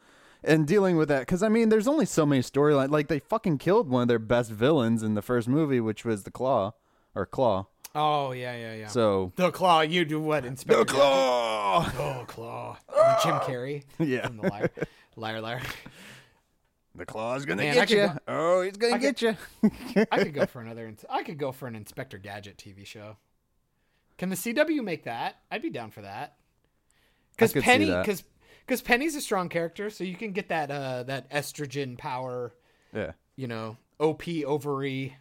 and dealing with that. Because I mean, there's only so many storylines. Like they fucking killed one of their best villains in the first movie, which was the Claw or Claw. Oh, yeah, yeah, yeah. So The Claw, you do what? Inspector the Claw. Oh, Claw. Jim Carrey. Yeah. From the liar. Liar, liar. The claw's gonna Man, get you. go- oh, he's gonna I get you. I could go for another. I could go for an Inspector Gadget TV show. Can the CW make that? I'd be down for that. Because Penny, because because Penny's a strong character, so you can get that uh that estrogen power, yeah. you know, OP ovary,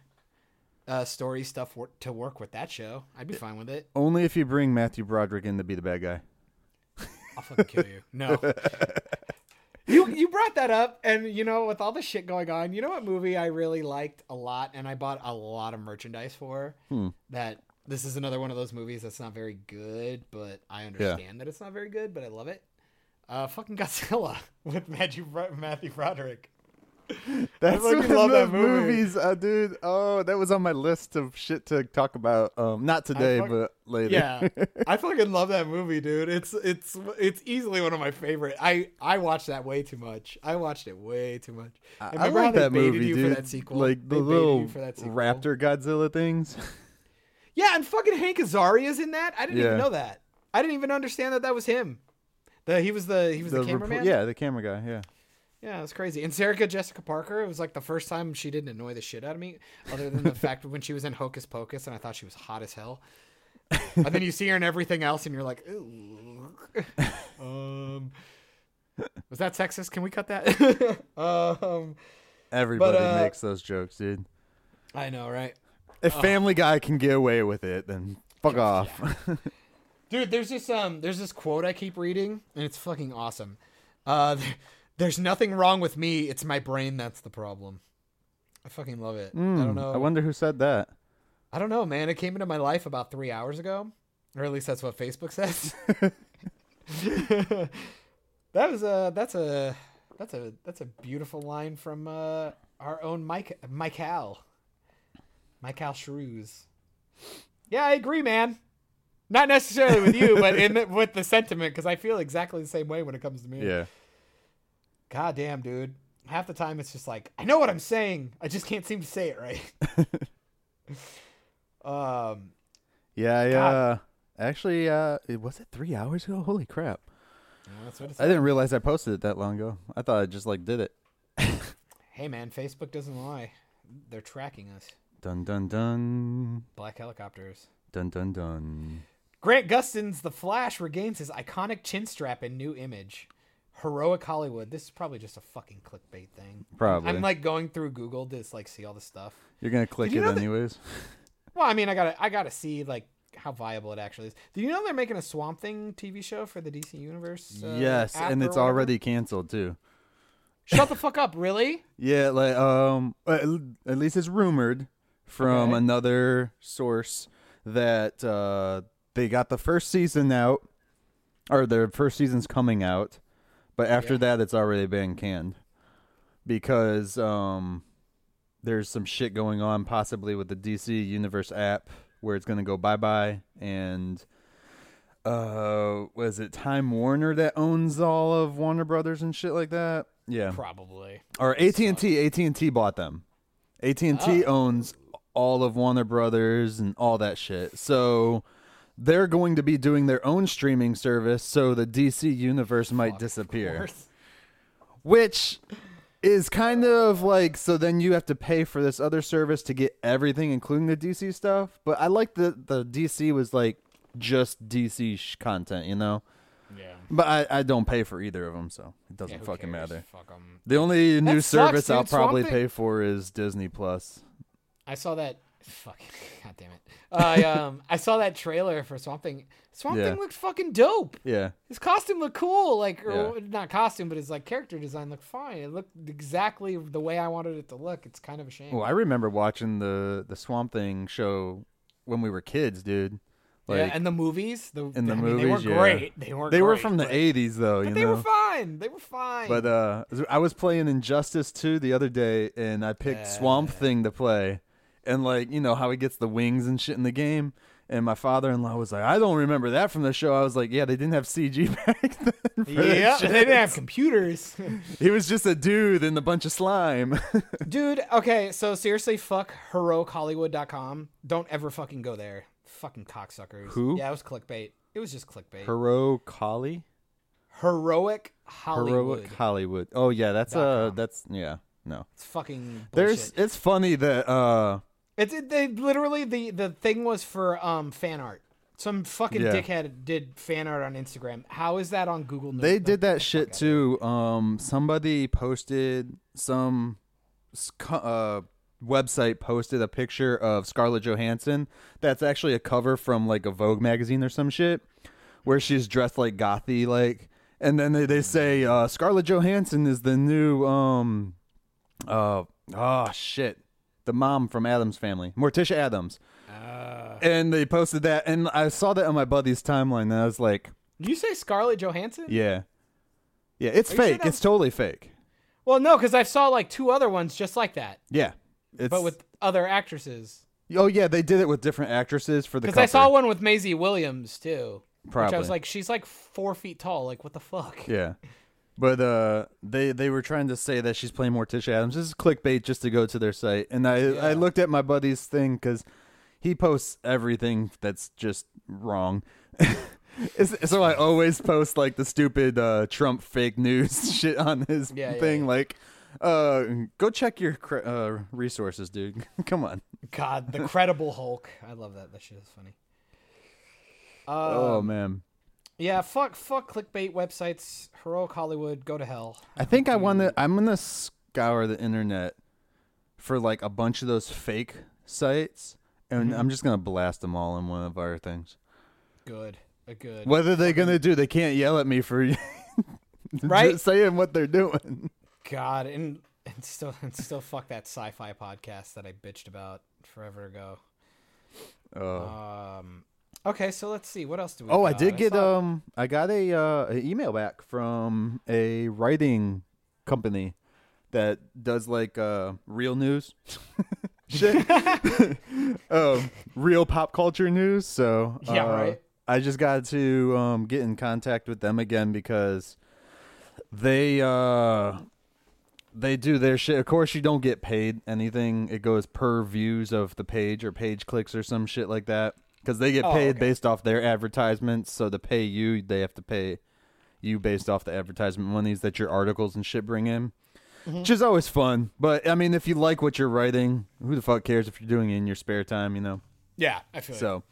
uh story stuff wor- to work with that show. I'd be fine with it. Only if you bring Matthew Broderick in to be the bad guy. I'll fucking kill you. No. You you brought that up, and you know, with all the shit going on, you know what movie I really liked a lot, and I bought a lot of merchandise for. Hmm. That this is another one of those movies that's not very good, but I understand that it's not very good, but I love it. Uh, fucking Godzilla with Matthew Matthew Broderick. That's fucking one of love that movie. movies, uh, dude. Oh, that was on my list of shit to talk about. Um, not today, fuck- but later. Yeah, I fucking love that movie, dude. It's it's it's easily one of my favorite. I I watched that way too much. I watched it way too much. I, I like that movie, you dude. for that sequel? Like the you little for that sequel. raptor Godzilla things. Yeah, and fucking Hank Azaria's in that. I didn't Yeah. even know that. I didn't even understand that that was him. The he was the he was the, repro- cameraman. yeah, the camera guy. Yeah. Yeah, it's crazy. And Sarah Jessica Parker. It was like the first time she didn't annoy the shit out of me, other than the fact when she was in Hocus Pocus, and I thought she was hot as hell. and then you see her in everything else, and you're like, Ooh. um, was that sexist? Can we cut that? um, Everybody uh, makes those jokes, dude. I know, right? If. Family Guy can get away with it, then fuck off. Dude, there's this um there's this quote I keep reading and it's fucking awesome. Uh There's nothing wrong with me. It's my brain that's the problem. I fucking love it. I don't Mm, know. I wonder who said that. I don't know, man. It came into my life about three hours ago, or at least that's what Facebook says. that was a that's a that's a that's a beautiful line from uh, our own Mike Michael, Michael Shrews. Yeah, I agree, man. Not necessarily with you, but in the, with the sentiment, because I feel exactly the same way when it comes to me. Yeah. God damn, dude. Half the time it's just like, I know what I'm saying. I just can't seem to say it right. um, Yeah, uh, actually, uh, was it three hours ago? Holy crap! that's what it's I didn't realize I posted it that long ago. I thought I just like did it. Hey, man, Facebook doesn't lie. They're tracking us. Dun dun dun Black helicopters. dun dun dun. Grant Gustin's The Flash regains his iconic chin strap in new image. Heroic Hollywood. This is probably just a fucking clickbait thing. Probably. I'm like going through Google to just, like see all the stuff. You're gonna click you it know that- anyways. Well, I mean, I gotta, I gotta see like how viable it actually is. Do you know they're making a Swamp Thing TV show for the DC Universe? uh, yes, and it's already canceled too. Shut the fuck up! Really? Yeah, like um, at at least it's rumored from Okay. another source that uh they got the first season out, or their first season's coming out, but after Yeah. that it's already been canned because um there's some shit going on possibly with the DC Universe app where it's gonna go bye bye and. Uh, was it Time Warner that owns all of Warner Brothers and shit like that? Yeah, Probably. or AT and T. AT and T bought them. AT and T Oh. owns all of Warner Brothers and all that shit. So they're going to be doing their own streaming service. So the DC universe might disappear, which is kind of like so. Then you have to pay for this other service to get everything, including the DC stuff. But I like that the DC was like just DC sh- content, you know. Yeah. But I, I don't pay for either of them, so it doesn't Yeah, fucking cares? matter. Fuck 'em. The only new sucks, service I'll dude. Swamp probably pay for is Disney Plus. I saw that. Fuck. God damn it. I um I saw that trailer for Swamp Thing. Swamp Yeah. Thing looked fucking dope. Yeah. His costume looked cool. Like or not costume, but his like character design looked fine. It looked exactly the way I wanted it to look. It's kind of a shame. Well, I remember watching the the Swamp Thing show when we were kids, dude. Like yeah, and the movies, the, in the I mean, movies, they weren't yeah. great. They weren't. they were great, from the but, '80s, though. but you they know. were fine. They were fine. But uh, I was playing Injustice 2 the other day, and I picked Swamp Thing to play, and like you know how he gets the wings and shit in the game. And my father-in-law was like, "I don't remember that from the show." I was like, "Yeah, they didn't have CG back then." yeah, shit." they didn't have computers. He was just a dude in a bunch of slime. Dude, okay, so seriously, fuck heroichollywood.com. Don't ever fucking go there. Fucking cocksuckers. Who? Yeah, it was clickbait. It was just clickbait. Hero Collie? Heroic Hollywood. Heroic Hollywood. Oh yeah, that's uh com. that's yeah. No. It's fucking There's it's funny that uh It's it, they literally the the thing was for um fan art. Some fucking Yeah. dickhead did fan art on Instagram. How is that on Google News? they did that shit too. Um somebody posted some s- co- uh website posted a picture of Scarlett Johansson that's actually a cover from like a Vogue magazine or some shit where she's dressed like gothy like and then they, they say uh Scarlett Johansson is the new um uh oh shit the mom from Addams family Morticia Addams Uh, and they posted that and I saw that on my buddy's timeline and I was like Did you say Scarlett Johansson? yeah yeah it's Are you sure fake it's totally fake Well, no, because I saw like two other ones just like that, yeah it's but with other actresses. oh yeah they did it with different actresses for the Because I saw cover. one with Maisie Williams too. Which I Probably. was like, she's like four feet tall. Like, what the fuck? Yeah. But uh, they they were trying to say that she's playing Morticia Addams. This is clickbait just to go to their site. And I I looked at my buddy's thing because he posts everything that's just wrong. So I always post like the stupid uh, Trump fake news shit on his Yeah, yeah, thing. yeah. Like, uh, go check your cre- uh, resources, dude. Come on. God, the credible Hulk. I love that. That shit is funny. oh Um, man. Yeah, fuck, fuck clickbait websites. Heroic Hollywood, go to hell. I think I want to. I'm gonna scour the internet for like a bunch of those fake sites, and Mm-hmm. I'm just gonna blast them all in one of our things. Good, a good. What are they gonna do? They can't yell at me for Right? Saying what they're doing. God, and and still and still fuck that sci-fi podcast that I bitched about forever ago. Oh. Um. Okay, so let's see. What else do we? Oh, I did get saw- um I got a uh an email back from a writing company that does like uh real news shit. um real pop culture news, so Yeah, uh, right. I just got to um get in contact with them again because they uh they do their shit. Of course, you don't get paid anything. It goes per views of the page or page clicks or some shit like that. Because they get Oh, paid okay. based off their advertisements. So to pay you, they have to pay you based off the advertisement monies that your articles and shit bring in. Mm-hmm. Which is always fun. But I mean, if you like what you're writing, who the fuck cares if you're doing it in your spare time? You know. Yeah, I feel. So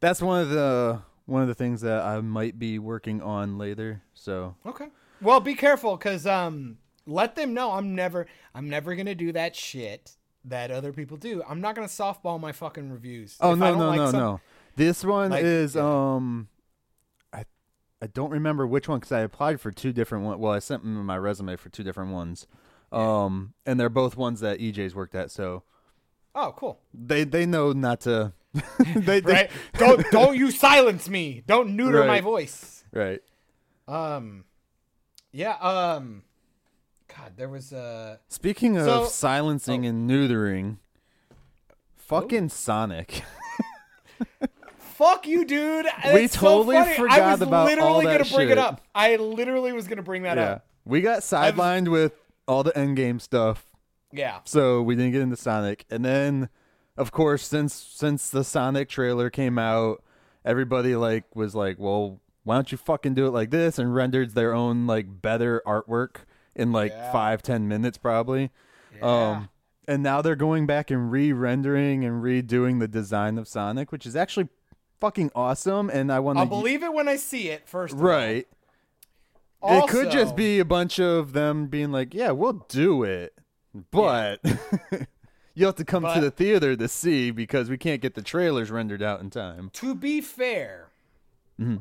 that's one of the one of the things that I might be working on later. So okay. Well, be careful, cause um, let them know I'm never, I'm never gonna do that shit that other people do. I'm not gonna softball my fucking reviews. Oh If no no like no some- no! This one Like, is yeah. um, I I don't remember which one because I applied for two different ones. Well, I sent them my resume for two different ones, um, and they're both ones that EJ's worked at, so Oh, cool. they they know not to. they, they- Right? don't don't you silence me. Don't neuter my voice. right. Um, yeah. Um, God, there was uh Speaking of So- silencing oh. and neutering, fucking Sonic. Fuck you, dude. We It's so totally funny. I forgot was about literally all that gonna bring it up. I literally was gonna bring that yeah, up. we got sidelined with all the endgame stuff. Yeah. so we didn't get into Sonic. And then, of course, since since the Sonic trailer came out, everybody like was like, "Well, why don't you fucking do it like this?" and rendered their own like better artwork in like Yeah. five ten minutes probably. Yeah. Um, and now they're going back and re-rendering and redoing the design of Sonic, which is actually fucking awesome. And I want I'll to believe it when I see it. First, right. Also, it could just be a bunch of them being like, "Yeah, we'll do it," but you have to come But- to the theater to see because we can't get the trailers rendered out in time. To be fair, Mm-hmm.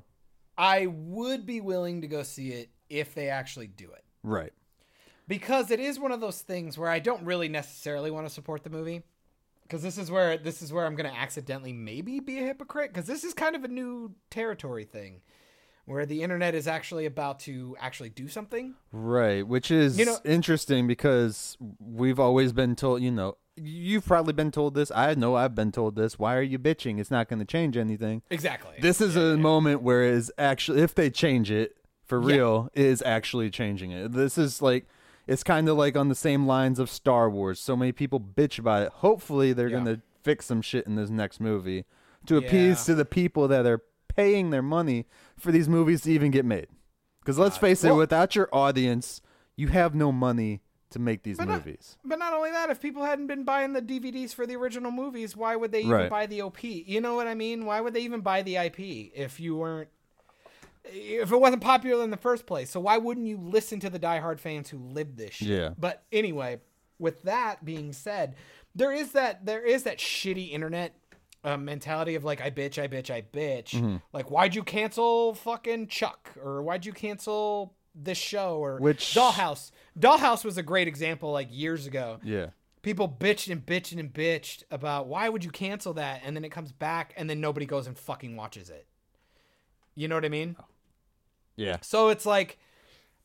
I would be willing to go see it if they actually do it. Right. because it is one of those things where I don't really necessarily want to support the movie because this is where this is where I'm going to accidentally maybe be a hypocrite because this is kind of a new territory thing where the internet is actually about to actually do something. Right, which is You know- interesting because we've always been told, you know, you've probably been told this. I know I've been told this. Why are you bitching? It's not going to change anything. Exactly. This is a moment where is actually if they change it for Yeah. real is actually changing it. This is like it's kind of like on the same lines of Star Wars. So many people bitch about it. Hopefully they're Yeah. going to fix some shit in this next movie to appease to the people that are paying their money for these movies to even get made. Cuz let's face it, Well- without your audience, you have no money to make these But not- movies. But not only that, if people hadn't been buying the DVDs for the original movies, why would they even Right. buy the OP? You know what I mean? Why would they even buy the IP if you weren't if it wasn't popular in the first place? So why wouldn't you listen to the diehard fans who lived this shit? Yeah. But anyway, with that being said, there is that there is that shitty internet uh, mentality of like I bitch, I bitch, I bitch. Mm-hmm. Like why'd you cancel fucking Chuck or why'd you cancel this show or Which- Dollhouse? Dollhouse was a great example like years ago. Yeah. People bitched and bitched and bitched about why would you cancel that and then it comes back and then nobody goes and fucking watches it. You know what I mean? Yeah. So it's like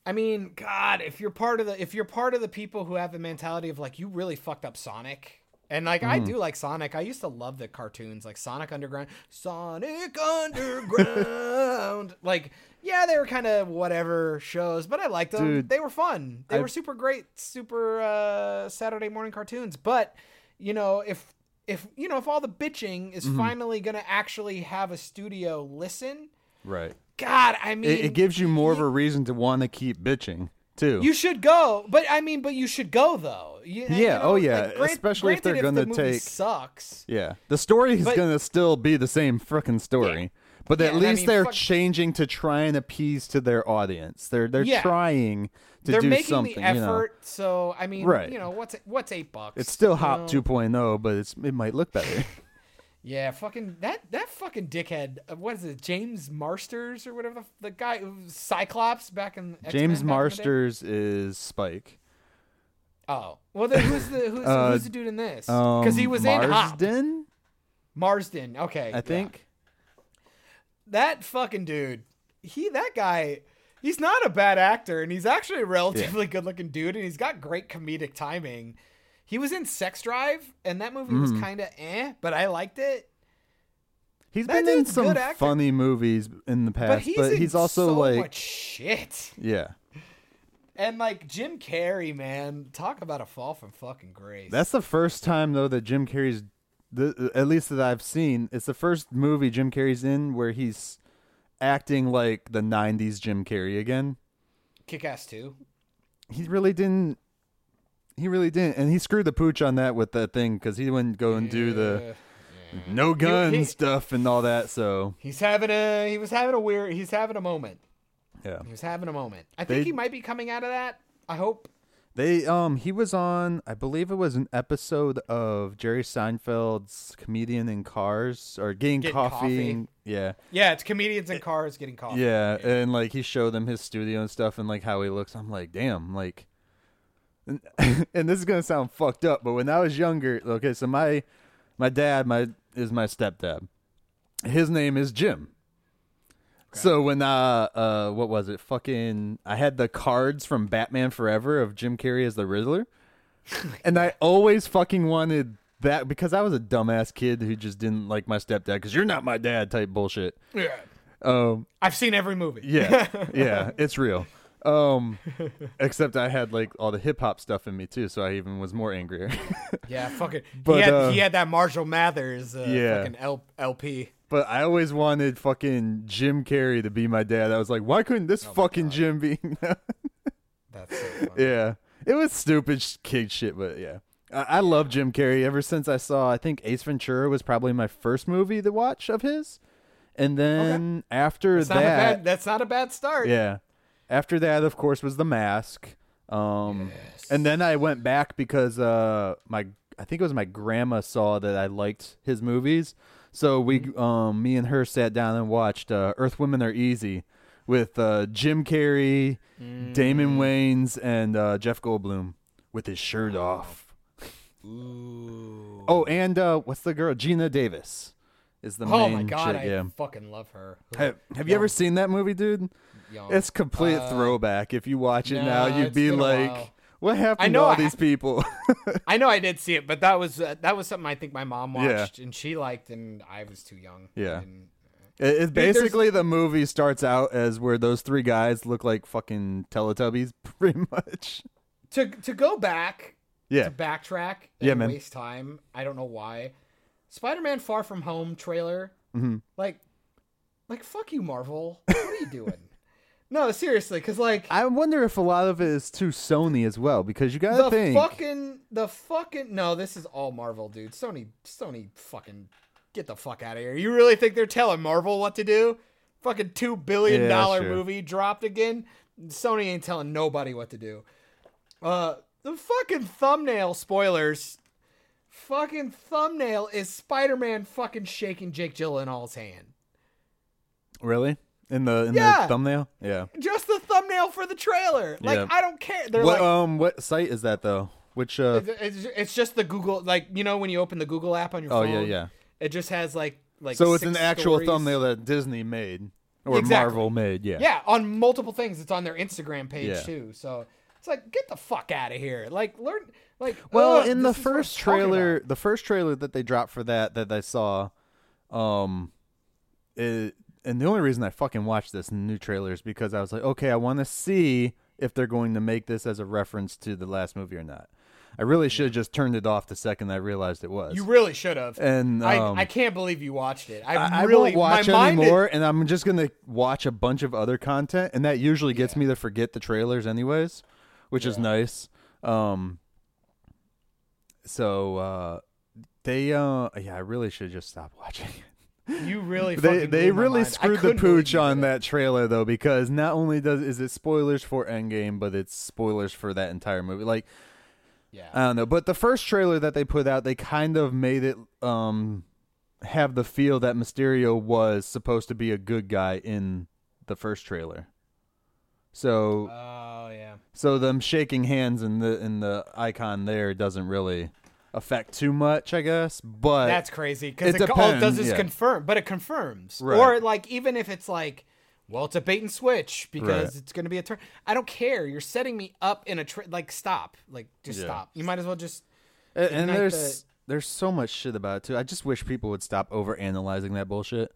I mean, God, if you're part of the if you're part of the people who have the mentality of like you really fucked up Sonic. And like I do like Sonic. I used to love the cartoons like Sonic Underground, Sonic Underground. like yeah, they were kind of whatever shows, but I liked them. Dude, they were fun. They I- were super great, super uh, Saturday morning cartoons. But you know, if if you know if all the bitching is finally gonna actually have a studio listen, Right. God, I mean, It, it gives you more of a reason to want to keep bitching, too. You should go, but I mean, but you should go though. You, you Yeah, know, oh, yeah, like, grant- especially if they're gonna movie take- sucks. Yeah, the story is gonna still be the same frickin' story, but Yeah, at and I least mean, they're fuck- changing to try and appease to their audience. They're they're Yeah. trying to They're do making something. the you know. effort, so I mean, Right. you know, what's what's eight bucks? It's still you Hop know? 2.0, but it's it might look better. Yeah, fucking that that fucking dickhead. uh, What is it, James Marsters or whatever the, the guy Cyclops back in X-Men James back in? Marsters is Spike. Oh, well, then who's the who's, Uh, who's the dude in this? Because he Um, was in Marsden, Marsden. Okay, I yeah. think. that fucking dude. He that guy. He's not a bad actor, and he's actually a relatively good-looking dude, and he's got great comedic timing. He was in Sex Drive, and that movie Mm-hmm. was kind of eh, but I liked it. He's That been in some funny movies in the But past, he's, but he's also so like, much shit. yeah, And like Jim Carrey, man, talk about a fall from fucking grace. that's the first time though that Jim Carrey's, the at least that I've seen, it's the first movie Jim Carrey's in where he's acting like the '90s Jim Carrey again. Kick Ass 2. He really didn't. He really didn't, and he screwed the pooch on that with that thing because he wouldn't go and do the no gun he- stuff and all that. So He's having a he was having a weird he's having a moment. yeah, He was having a moment. I think They- he might be coming out of that. I hope. They um he was on I believe it was an episode of Jerry Seinfeld's comedian in cars or getting, Getting coffee. coffee. and- yeah. Yeah, it's comedians in cars getting coffee. Yeah, and like he showed them his studio and stuff and like how he looks. I'm like, "Damn, like and, and this is going to sound fucked up, but when I was younger, okay, so my my dad, my is my stepdad. His name is Jim. So when uh uh what was it? Fucking I had the cards from Batman Forever of Jim Carrey as the Riddler. and I always fucking wanted that because I was a dumbass kid who just didn't like my stepdad cuz you're not my dad type bullshit. Yeah. Um I've seen every movie. yeah. yeah, it's real. Um except I had like all the hip hop stuff in me too, so I even was more angrier. Yeah, fucking. But, he, had, uh, he had that Marshall Mathers uh, Yeah. fucking L, LP. but I always wanted fucking Jim Carrey to be my dad. I was like, why couldn't this fucking Jim be? That's so funny. Yeah, it was stupid kid shit, but yeah, I, I love Jim Carrey ever since I saw. I think Ace Ventura was probably my first movie to watch of his, and then after That's not, a that, bad, that's not a bad start. yeah, after that, of course, was The Mask. Um, and then I went back because uh, my I think it was my grandma saw that I liked his movies, so we Mm-hmm. um me and her sat down and watched uh, Earth Women Are Easy with uh, Jim Carrey, Mm. Damon Wayans, and uh, Jeff Goldblum with his shirt off. Ooh. Oh, and uh, what's the girl? Geena Davis is the Oh main my god, chick. I yeah. fucking love her. Have, have you ever seen that movie, dude? Young. It's complete Uh, throwback. If you watch it now, you'd be like, "What happened I know to all I- these people?" I know I did see it, but that was uh, that was something I think my mom Yeah. watched and she liked, and I was too young. Yeah. And- It, it's basically the movie starts out as where those three guys look like fucking Teletubbies, pretty much. to to go back Yeah, to backtrack and Yeah, man. waste time. I don't know why. Spider-Man: Far From Home trailer, Mm-hmm. like, like fuck you, Marvel. What are you doing? No, seriously, because like I wonder if a lot of it is too Sony as well, because you gotta the think. fucking the fucking no, this is all Marvel, dude. Sony, Sony, fucking get the fuck out of here. You really think they're telling Marvel what to do? Fucking two billion Yeah, sure. movie dropped again. Sony ain't telling nobody what to do. Uh, the fucking thumbnail spoilers. Fucking thumbnail is Spider-Man fucking shaking Jake Gyllenhaal's hand. really in the in Yeah. the thumbnail. Yeah. Just the thumbnail for the trailer. Like Yeah. I don't care. They're What like, um what site is that though? Which uh? It's, it's, just the Google, like you know, when you open the Google app on your Oh phone. yeah, yeah. It just has like like. So it's an actual stories. thumbnail that Disney made or Exactly. Marvel made. Yeah. Yeah, on multiple things. It's on their Instagram page Yeah. too. So it's like, get the fuck out of here. Like learn. Like Well, in the this is what I'm first trailer, the first trailer that they dropped for that that I saw, um, it, and the only reason I fucking watched this new trailer is because I was like, okay, I want to see if they're going to make this as a reference to the last movie or not. I really should have just turned it off the second I realized it was. You really should have. and um, I, I can't believe you watched it. I, I, I really won't watch anymore, and I'm just gonna watch a bunch of other content, and that usually gets me to forget the trailers, anyways, which is nice. Um, so uh, they, uh, yeah, I really should just stop watching. You really they they really. Screwed the pooch on did that trailer though, because not only does is it spoilers for Endgame, but it's spoilers for that entire movie. Like Yeah. I don't know, but the first trailer that they put out, they kind of made it um have the feel that Mysterio was supposed to be a good guy in the first trailer. So Oh yeah. so them shaking hands in the in the icon there doesn't really affect too much, I guess. But That's crazy because it it, all oh, it does is yeah. confirm, but it confirms. Right. Or like even if it's like, well, it's a bait and switch because Right. it's going to be a turn. I don't care. You're setting me up in a tra- like stop, like just Yeah. stop. You might as well just. and, and there's there's so much shit about it too. I just wish people would stop over analyzing that bullshit.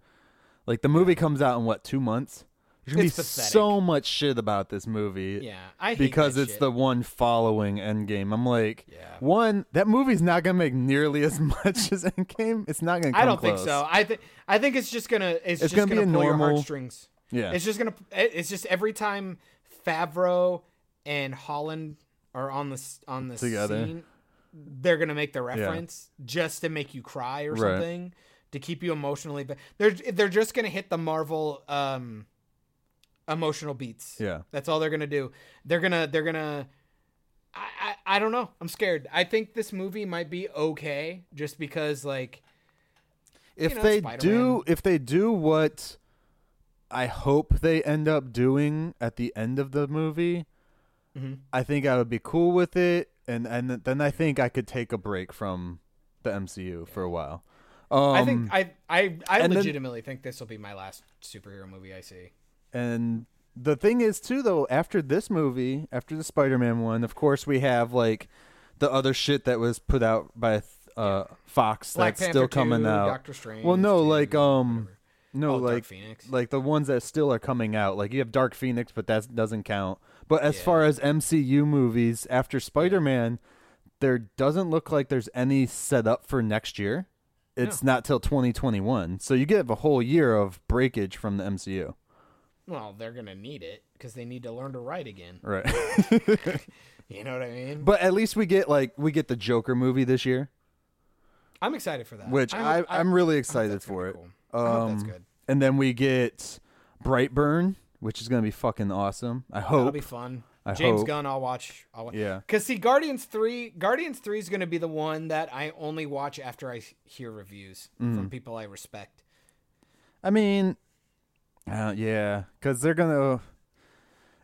Like the movie comes out in what two months? There's gonna It's be pathetic. so much shit about this movie. Yeah, I because it's shit. the one following Endgame. I'm like, Yeah. one that movie's not gonna make nearly as much as Endgame. It's not gonna. Come I don't close. think so. I think I think it's just gonna it's, It's just gonna gonna, be a normal- heartstrings. Yeah, It's just gonna it's just every time Favreau and Holland are on the on the Together. scene, they're gonna make the reference just to make you cry or Right. something to keep you emotionally. But they're they're just gonna hit the Marvel um emotional beats. yeah. That's all they're gonna do. They're gonna they're gonna. I, I I don't know. I'm scared. I think this movie might be okay just because like If know, they Spider-Man. do, if they do what I hope they end up doing at the end of the movie, Mhm. I think I would be cool with it, and and then I think I could take a break from the MCU for a while. Um, I think I I I and then- legitimately think this will be my last superhero movie I see. And the thing is too though, after this movie, after the Spider-Man one, of course we have like the other shit that was put out by uh Fox Black that's Panther still coming 2, out. Doctor Strange. well, no, 2, like um whatever. no, Oh, Dark like Phoenix. like the ones that still are coming out. Like you have Dark Phoenix, but that doesn't count. But as Yeah. far as MCU movies after Spider-Man, there doesn't look like there's any set up for next year. It's not till 2021. So you get a whole year of breakage from the MCU. Well, they're gonna need it because they need to learn to write again. Right. You know what I mean? But at least we get like we get the Joker movie this year, I'm excited for that. which I'm- I, I'm really excited that's gonna for be it. cool. I hope that's Um, good. And then we get Brightburn, which is gonna be fucking awesome. I hope. That'll hope. be fun. I James hope. Gunn, I'll watch. I'll watch. Yeah. Cause see, Guardians three, Guardians three is gonna be the one that I only watch after I hear reviews Mm. from people I respect. I mean, uh, yeah, because they're gonna.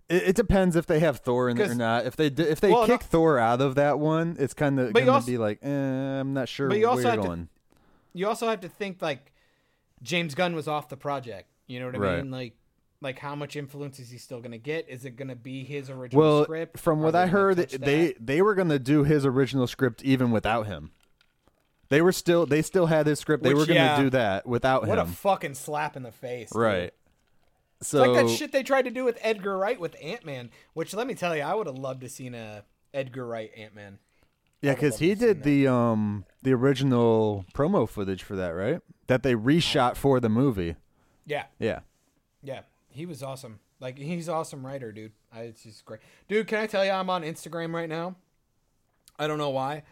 It, it depends if they have Thor in it or not. If they if they Well, kick no- Thor out of that one, it's kind of gonna also- be like, eh, I'm not sure but you also have to- You also have to think like James Gunn was off the project. You know what I Right. mean? Like, like how much influence is he still gonna get? Is it gonna be his original Well, script? from what I heard, they they were gonna do his original script even without him. They were still they still had his script. they were gonna yeah. do that without him. what a fucking slap in the face, dude. Right. It's So like that shit they tried to do with Edgar Wright with Ant Man, which let me tell you, I would have loved to seen a Edgar Wright Ant Man. yeah, because he did the um the original promo footage for that, right? That they reshot for the movie. Yeah, Yeah. yeah, he was awesome. Like he's an awesome writer, dude. I, it's just great, dude. Can I tell you, I'm on Instagram right now. I don't know why.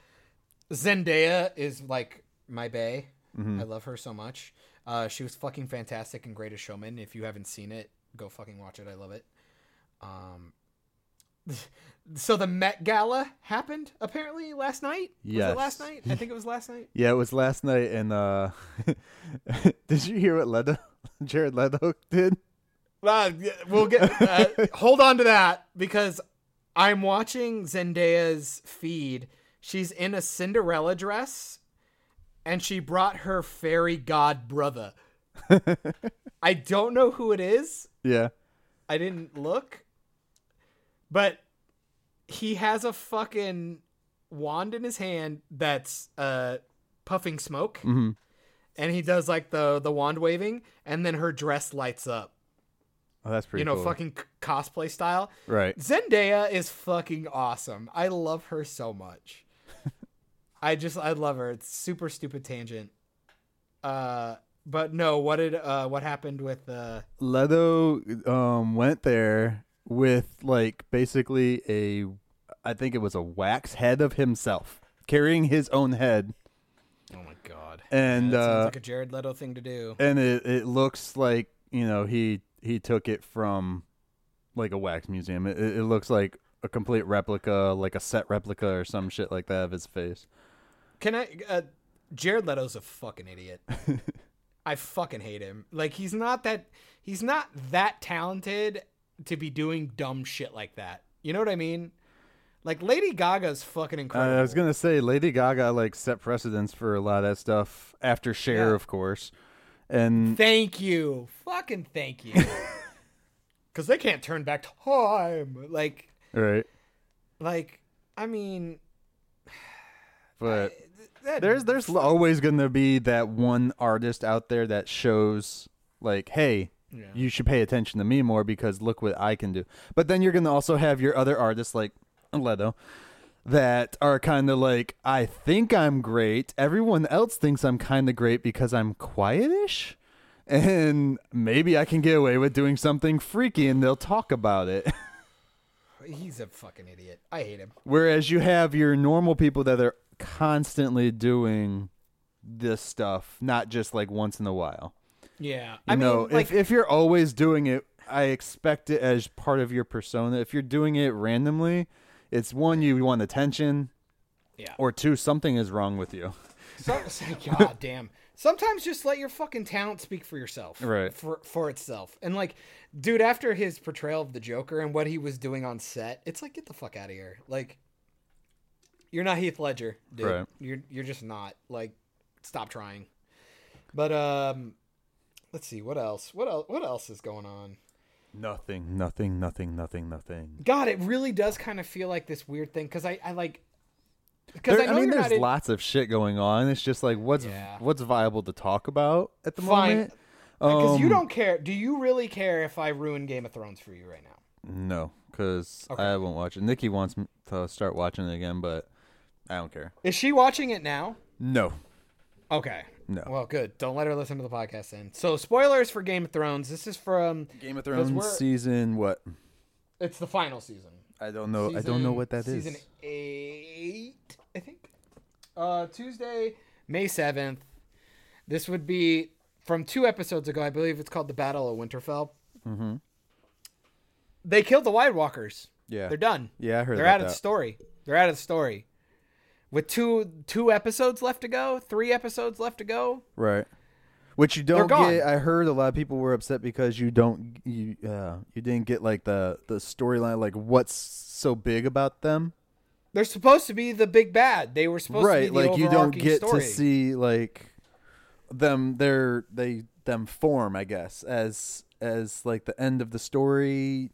Zendaya is like my bay. Mm-hmm. I love her so much. Uh, she was fucking fantastic in Greatest Showman. If you haven't seen it, go fucking watch it. I love it. Um, so the Met Gala happened apparently last night. Was Yes. it last night? I think it was last night. Yeah, it was last night, and uh did you hear what Leto, Jared Leto did? Uh, we'll get uh, hold on to that because I'm watching Zendaya's feed. She's in a Cinderella dress, and she brought her fairy god brother. I don't know who it is. Yeah, I didn't look, but he has a fucking wand in his hand that's uh puffing smoke, Mhm. and he does like the the wand waving, and then her dress lights up. oh, that's pretty. you know, cool. fucking c- cosplay style. right. Zendaya is fucking awesome. I love her so much. I just I love her. It's super stupid tangent. Uh but no, what did uh what happened with uh Leto um went there with like basically a, I think it was a wax head of himself carrying his own head, Oh my god. and that sounds uh like a Jared Leto thing to do. and it it looks like you know he he took it from like a wax museum. It, it it looks like a complete replica, like a set replica or some shit like that of his face. Can I uh Jared Leto's a fucking idiot. I fucking hate him. Like he's not that he's not that talented to be doing dumb shit like that. You know what I mean? Like Lady Gaga's fucking incredible. I was gonna say Lady Gaga like set precedents for a lot of that stuff after Cher, Yeah. of course, and Thank you. Fucking thank you. Cuz they can't turn back time. Like right. like I mean But that, there's there's always gonna be that one artist out there that shows like, hey, Yeah. you should pay attention to me more because look what I can do. But then you're gonna also have your other artists like Leto that are kind of like, I think I'm great. Everyone else thinks I'm kind of great because I'm quietish. And maybe I can get away with doing something freaky and they'll talk about it. he's a fucking idiot. I hate him. Whereas you have your normal people that are constantly doing this stuff, not just like once in a while. Yeah. You I know, mean like if if you're always doing it, I expect it as part of your persona. If you're doing it randomly, it's one you want attention, yeah. or two something is wrong with you. So, God damn. Sometimes just let your fucking talent speak for yourself. Right. For for itself. And like, dude, after his portrayal of the Joker and what he was doing on set, it's like get the fuck out of here. Like, you're not Heath Ledger, dude. Right. You're you're just not. Like, stop trying. But um, let's see what else. What else? What else is going on? Nothing, nothing, nothing, nothing, nothing. God, it really does kind of feel like this weird thing because I I like. Because I, I, know mean, there's in- lots of shit going on. It's just like what's Yeah. what's viable to talk about at the Fine. moment. because you Um, don't care. Do you really care if I ruin Game of Thrones for you right now? No, because Okay. I won't watch it. Nikki wants to start watching it again, but I don't care. Is she watching it now? No, Okay. No. Well, good. Don't let her listen to the podcast then. So, spoilers for Game of Thrones. This is from. Game of Thrones season what? It's the final season. I don't know. I don't know what that is. Season eight, I think. Uh, Tuesday, May seventh. This would be from two episodes ago. I believe it's called the Battle of Winterfell. Mm-hmm. They killed the White Walkers. Yeah. They're done. Yeah, I heard They're out of the story. They're out of the story. With two two episodes left to go, three episodes left to go. Right. Which you don't get. I heard a lot of people were upset because you don't you uh you didn't get like the the storyline like what's so big about them. They're supposed to be the big bad. They were supposed right, to be the like you don't get story. to see like them they're they them form, I guess, as as like the end of the story.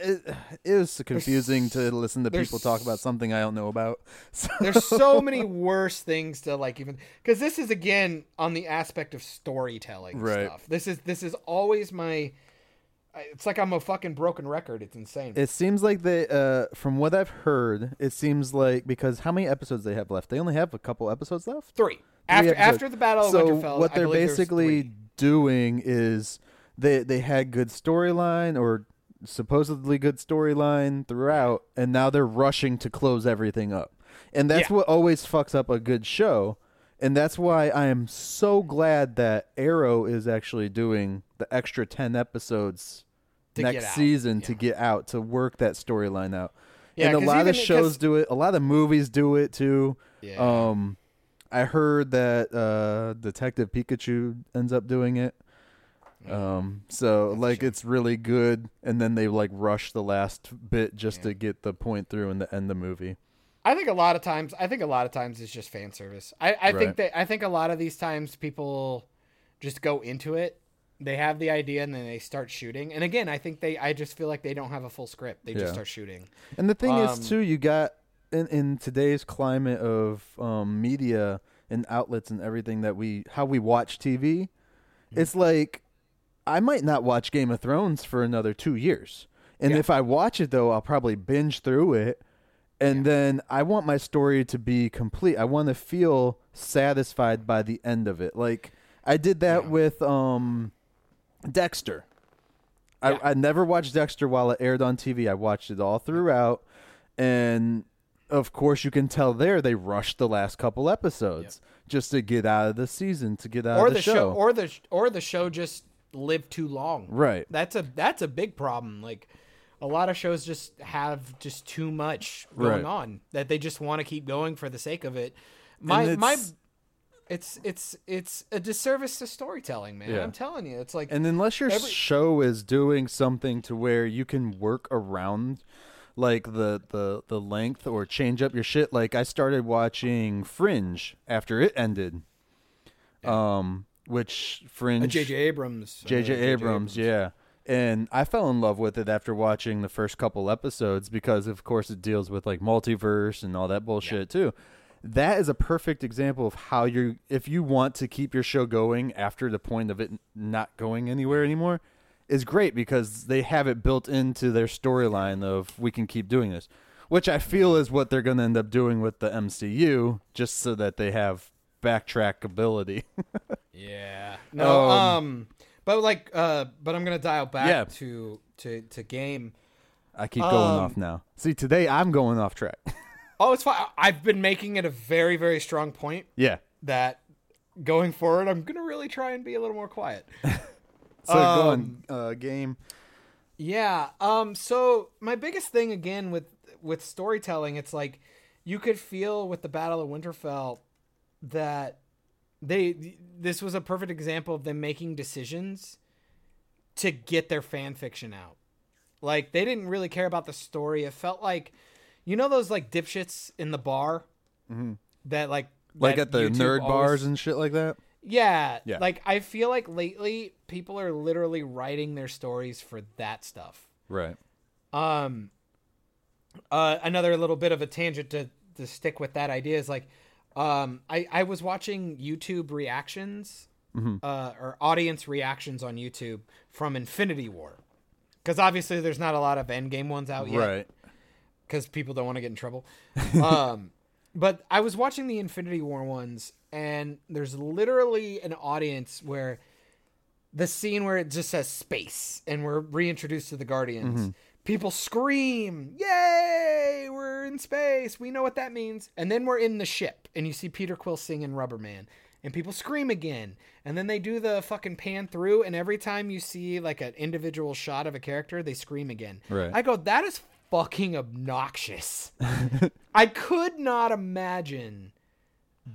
It, it was confusing to listen to people talk about something I don't know about. So, There's so many worse things to like even because this is again on the aspect of storytelling Right. stuff. This is this is always my. It's like I'm a fucking broken record. It's insane. It seems like they, uh, from what I've heard, it seems like because how many episodes they have left? They only have a couple episodes left. three after episodes. after the Battle of so Winterfell. what they're basically doing is they they had good storyline or supposedly good storyline throughout, and now they're rushing to close everything up, and that's Yeah. what always fucks up a good show. And that's why I am so glad that Arrow is actually doing the extra 10 episodes next season to get out to work that storyline out. Yeah, and a lot of shows do it. A lot of movies do it too. Yeah. Um, I heard that uh, Detective Pikachu ends up doing it. Um, so That's like shame. it's really good, and then they like rush the last bit just to get the point through and the end the movie. I think a lot of times. I think a lot of times it's just fan service. I, I Right. think that I think a lot of these times people just go into it. They have the idea and then they start shooting. And again, I think they. I just feel like they don't have a full script. They Yeah. just start shooting. And the thing Um, is too, you got in in today's climate of um, media and outlets and everything that we how we watch TV, Mm-hmm. it's like I might not watch Game of Thrones for another two years, and Yeah. if I watch it though, I'll probably binge through it, and then I want my story to be complete. I want to feel satisfied by the end of it. Like I did that Yeah. with um, Dexter. Yeah. I, I never watched Dexter while it aired on TV. I watched it all throughout, and of course, you can tell there they rushed the last couple episodes just to get out of the season, to get out or of the the, show. or the or the show just lived too long. right. That's a that's a big problem. Like a lot of shows just have just too much going Right. on that they just want to keep going for the sake of it. My And my it's- it's it's it's a disservice to storytelling, man. Yeah. I'm telling you, it's like And unless your Every- show is doing something to where you can work around like the the the length or change up your shit like I started watching Fringe after it ended. Um which Fringe J.J. Abrams. uh, J.J. Abrams, yeah. And I fell in love with it after watching the first couple episodes because, of course, it deals with like multiverse and all that bullshit too. That is a perfect example of how you, if you want to keep your show going after the point of it not going anywhere anymore, is great because they have it built into their storyline of we can keep doing this, which I feel is what they're going to end up doing with the MCU, just so that they have backtrack ability. Yeah. No. Um, Um. But like, uh, but I'm gonna dial back Yeah. to to to game. I keep going Um, off now. See, today I'm going off track. Oh, it's fine. I've been making it a very very strong point yeah. that going forward, I'm gonna really try and be a little more quiet. So go Um, on, uh, game. Yeah. Um. So my biggest thing again with with storytelling, it's like you could feel with the Battle of Winterfell that they this was a perfect example of them making decisions to get their fan fiction out. Like they didn't really care about the story. It felt like you know those like dipshits in the bar that like Mm-hmm. Like that at the YouTube nerd always- bars and shit like that. yeah, Yeah. Like I feel like lately people are literally writing their stories for that stuff. Right. Um uh another little bit of a tangent to to stick with that idea is like um I I was watching YouTube reactions uh or audience reactions on YouTube from Infinity War. Cuz obviously there's not a lot of Endgame ones out yet Right. because people don't want to get in trouble. um, but I was watching the Infinity War ones, and there's literally an audience where the scene where it just says space, and we're reintroduced to the Guardians. People scream, "Yay! We're in space! We know what that means." And then we're in the ship, and you see Peter Quill singing "Rubber Man." And people scream again, and then they do the fucking pan through, and every time you see like an individual shot of a character, they scream again. Right. I go, that is fucking obnoxious. I could not imagine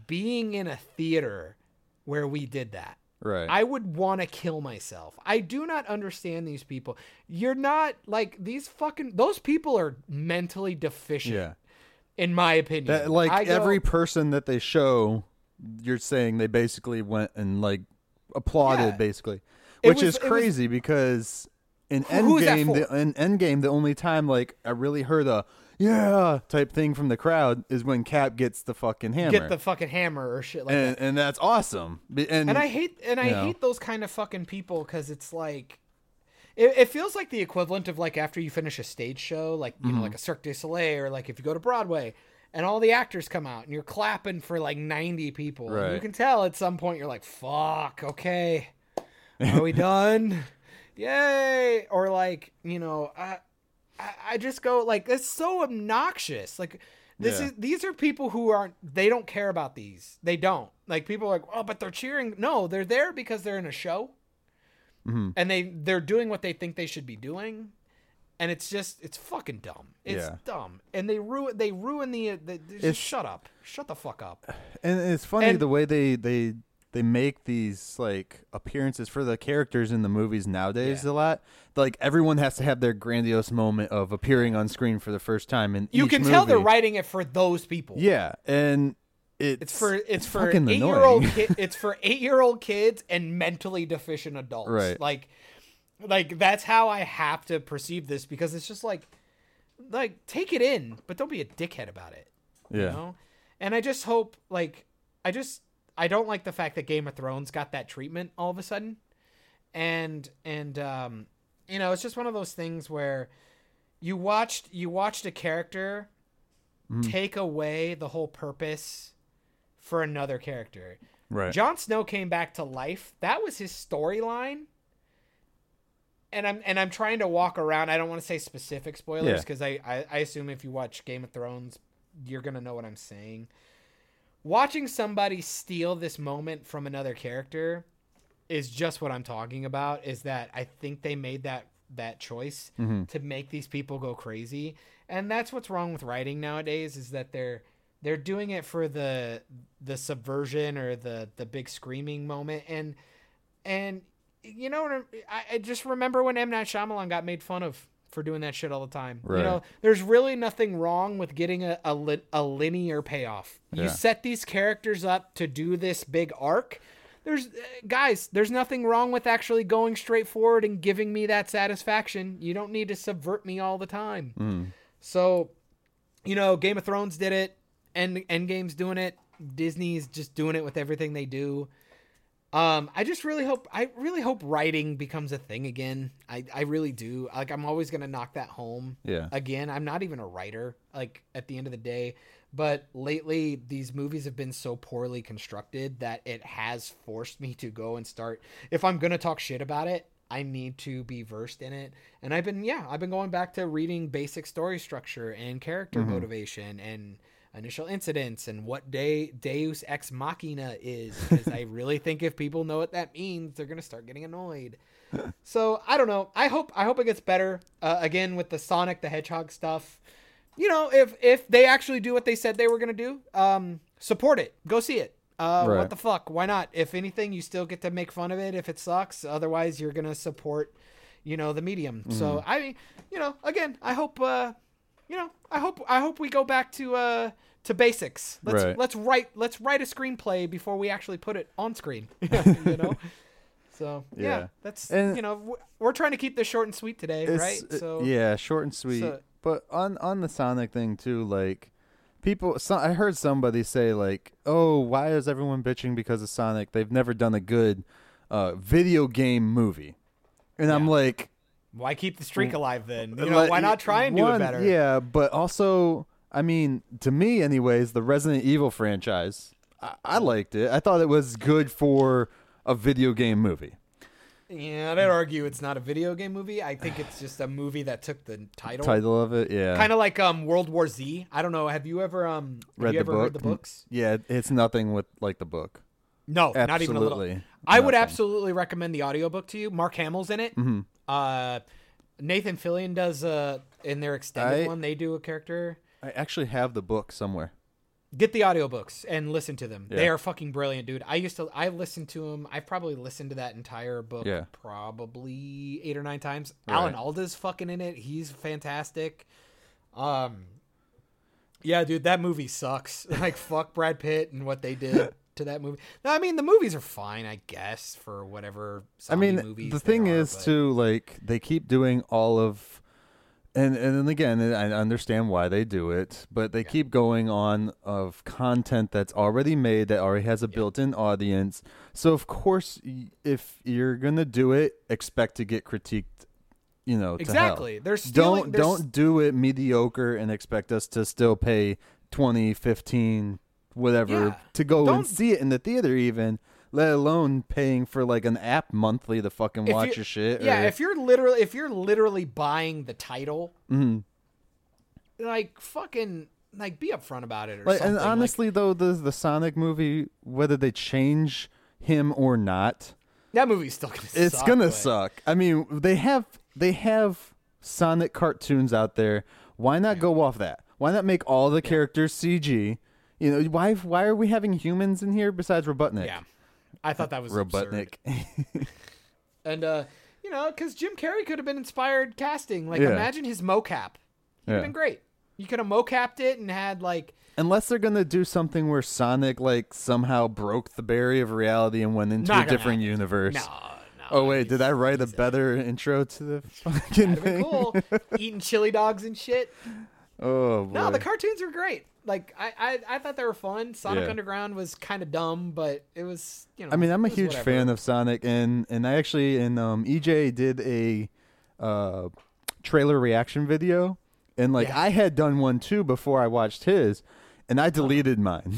being in a theater where we did that. Right. I would want to kill myself. I do not understand these people. You're not like these fucking those people are mentally deficient yeah. in my opinion. That like every person that they show, you're saying they basically went and like applauded Yeah. basically, which was- is it was- crazy because in Who- who is Endgame, the, in Endgame, the only time like I really heard a yeah type thing from the crowd is when Cap gets the fucking hammer, get the fucking hammer or shit like that. and and that's awesome. And, and I hate and I know. hate those kind of fucking people because it's like it, it feels like the equivalent of like after you finish a stage show, like you know, Mm-hmm. like a Cirque du Soleil, or like if you go to Broadway and all the actors come out and you're clapping for like 90 people. and you can tell at some point you're like, fuck, okay. Are we done? Yay! Or like, you know, I, I I just go like it's so obnoxious. Like this Yeah. is these are people who aren't they don't care about these. They don't. Like people are like, "Oh, but they're cheering." No, they're there because they're in a show. Mm-hmm. And they they're doing what they think they should be doing. And it's just it's fucking dumb. It's Yeah. dumb. And they ruin they ruin the, the, the shut up. Shut the fuck up. And it's funny And- the way they they they make these like appearances for the characters in the movies nowadays Yeah. a lot. Like everyone has to have their grandiose moment of appearing on screen for the first time and You can tell they're writing it for those people. Yeah, and it's It's for it's, for fucking eight year old annoying. ki- it's for eight year old kids and mentally deficient adults. Right. Like like that's how I have to perceive this because it's just like like take it in, but don't be a dickhead about it. You Yeah. know? And I just hope like I just I don't like the fact that Game of Thrones got that treatment all of a sudden. And and um you know, it's just one of those things where you watched you watched a character Mm-hmm. take away the whole purpose for another character. right. Jon Snow came back to life. That was his storyline. And I'm and I'm trying to walk around. I don't want to say specific spoilers Yeah. because I, I I assume if you watch Game of Thrones, you're gonna know what I'm saying. Watching somebody steal this moment from another character is just what I'm talking about. Is that I think they made that that choice mm-hmm. to make these people go crazy, and that's what's wrong with writing nowadays. Is that they're they're doing it for the the subversion or the the big screaming moment and and you know I, I just remember when M Night Shyamalan got made fun of for doing that shit all the time. Right. You know, there's really nothing wrong with getting a a, li- a linear payoff. You set these characters up to do this big arc. There's uh, guys, there's nothing wrong with actually going straight forward and giving me that satisfaction. You don't need to subvert me all the time. Mm. So, you know, Game of Thrones did it, and Endgame's doing it. Disney's just doing it with everything they do. Um, I just really hope I really hope writing becomes a thing again. I, I really do. Like I'm always gonna knock that home. Yeah. Again, I'm not even a writer, like at the end of the day. But lately these movies have been so poorly constructed that it has forced me to go and start if I'm gonna talk shit about it, I need to be versed in it. And I've been yeah, I've been going back to reading basic story structure and character motivation and initial incidents and what de- Deus ex machina is because I really think if people know what that means, they're gonna start getting annoyed. so I don't know. I hope I hope it gets better. Uh, again with the Sonic the Hedgehog stuff. You know, if if they actually do what they said they were gonna do, um, support it. Go see it. Uh, Right. What the fuck? Why not? If anything, you still get to make fun of it if it sucks. Otherwise, you're gonna support, you know, the medium. So Mm-hmm. I mean, you know, again, I hope, uh, you know, I hope I hope we go back to uh to basics. Let's Right. let's write let's write a screenplay before we actually put it on screen. you know. So yeah, Yeah. that's And- you know we're trying to keep this short and sweet today, right? uh, So yeah, short and sweet. so- but on on the Sonic thing too, like people, so, I heard somebody say like, "Oh, why is everyone bitching because of Sonic? They've never done a good uh, video game movie." And I'm like, why keep the streak alive then? You know, why not try and do one, it better? Yeah, but also, I mean, to me, anyways, the Resident Evil franchise, I, I liked it. I thought it was good for a video game movie. Yeah, I'd argue it's not a video game movie. I think it's just a movie that took the title. Title of it, yeah, Kind of like um World War Z. I don't know. Have you ever um have Read you the ever read the book? books? yeah. It's nothing with like the book. No, not even a little. Absolutely I would absolutely recommend the audiobook to you. Mark Hamill's in it. Mm-hmm. Uh, Nathan Fillion does uh in their extended I- one. They do a character. I actually have the book somewhere. Get the audiobooks and listen to them. They are fucking brilliant, dude. I used to I listened to them. I've probably listened to that entire book Yeah. probably 8 or 9 times. Right. Alan Alda's fucking in it. He's fantastic. Um Yeah, dude, that movie sucks. Like fuck Brad Pitt and what they did to that movie. No, I mean the movies are fine, I guess, for whatever I mean, movies the thing are, is but- too, like they keep doing all of, and and then again, I understand why they do it, but they keep going on of content that's already made that already has a built-in audience. So of course, if you're gonna do it, expect to get critiqued. You know, to. Exactly. They're stealing don't they're don't do it mediocre and expect us to still pay 20 15 whatever Yeah. to go Don't- and see it in the theater even let alone paying for like an app monthly to fucking watch you- your shit Yeah, or- if you're literally if you're literally buying the title, Mhm. like fucking like be upfront about it or like, something. and like- honestly though the the Sonic movie whether they change him or not that movie's still gonna it's suck, gonna but- suck i mean they have they have Sonic cartoons out there why not go off that why not make all the characters CG you know why why are we having humans in here besides Robotnik Yeah. I thought that was absurd. Robotnik. And uh, you know, because Jim Carrey could have been inspired casting. Like, Yeah. imagine his mocap. He'd have Yeah. been great. You could have mocapped it and had like, Unless they're gonna do something where Sonic like somehow broke the barrier of reality and went into Not a different happen. universe. no, no. Oh wait, did I write a better intro to the fucking That'd be thing? cool. Eating chili dogs and shit. Oh boy. No, the cartoons were great. Like, I, I, I thought they were fun. Sonic Yeah. Underground was kind of dumb, but it was, you know. I mean, I'm a it was huge whatever. fan of Sonic, and and I actually and um EJ did a uh trailer reaction video, and like Yeah. I had done one too before I watched his, and I deleted mine.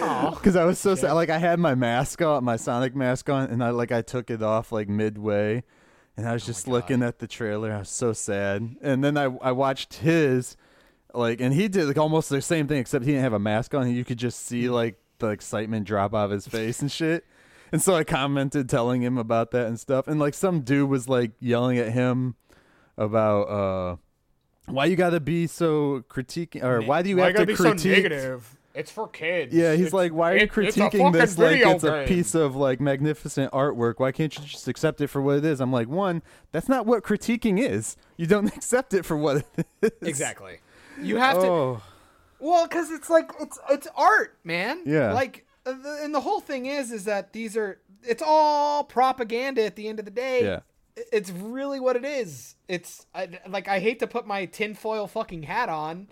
Aw. Because I was so sad. Like I had my mask on, my Sonic mask on, and I like I took it off like midway, and I was just looking at the trailer. I was so sad. And then I I watched his, like, and he did like almost the same thing except he didn't have a mask on. and You could just see like the excitement drop off his face and shit. And so I commented telling him about that and stuff. And like some dude was like yelling at him about uh why you gotta be so critiquing or why do you Why have gotta to be so negative? It's for kids. Yeah, he's It's- like, why are you it- critiquing this like it's a piece of like magnificent artwork? Why can't you just accept it for what it is? I'm like, one, that's not what critiquing is. You don't accept it for what it is. Exactly. You have to. Oh, Well, because it's like it's it's art, man. Yeah. Like, uh, and the whole thing is, is that these are it's all propaganda at the end of the day. Yeah. It's really what it is. It's I, like I hate to put my tinfoil fucking hat on,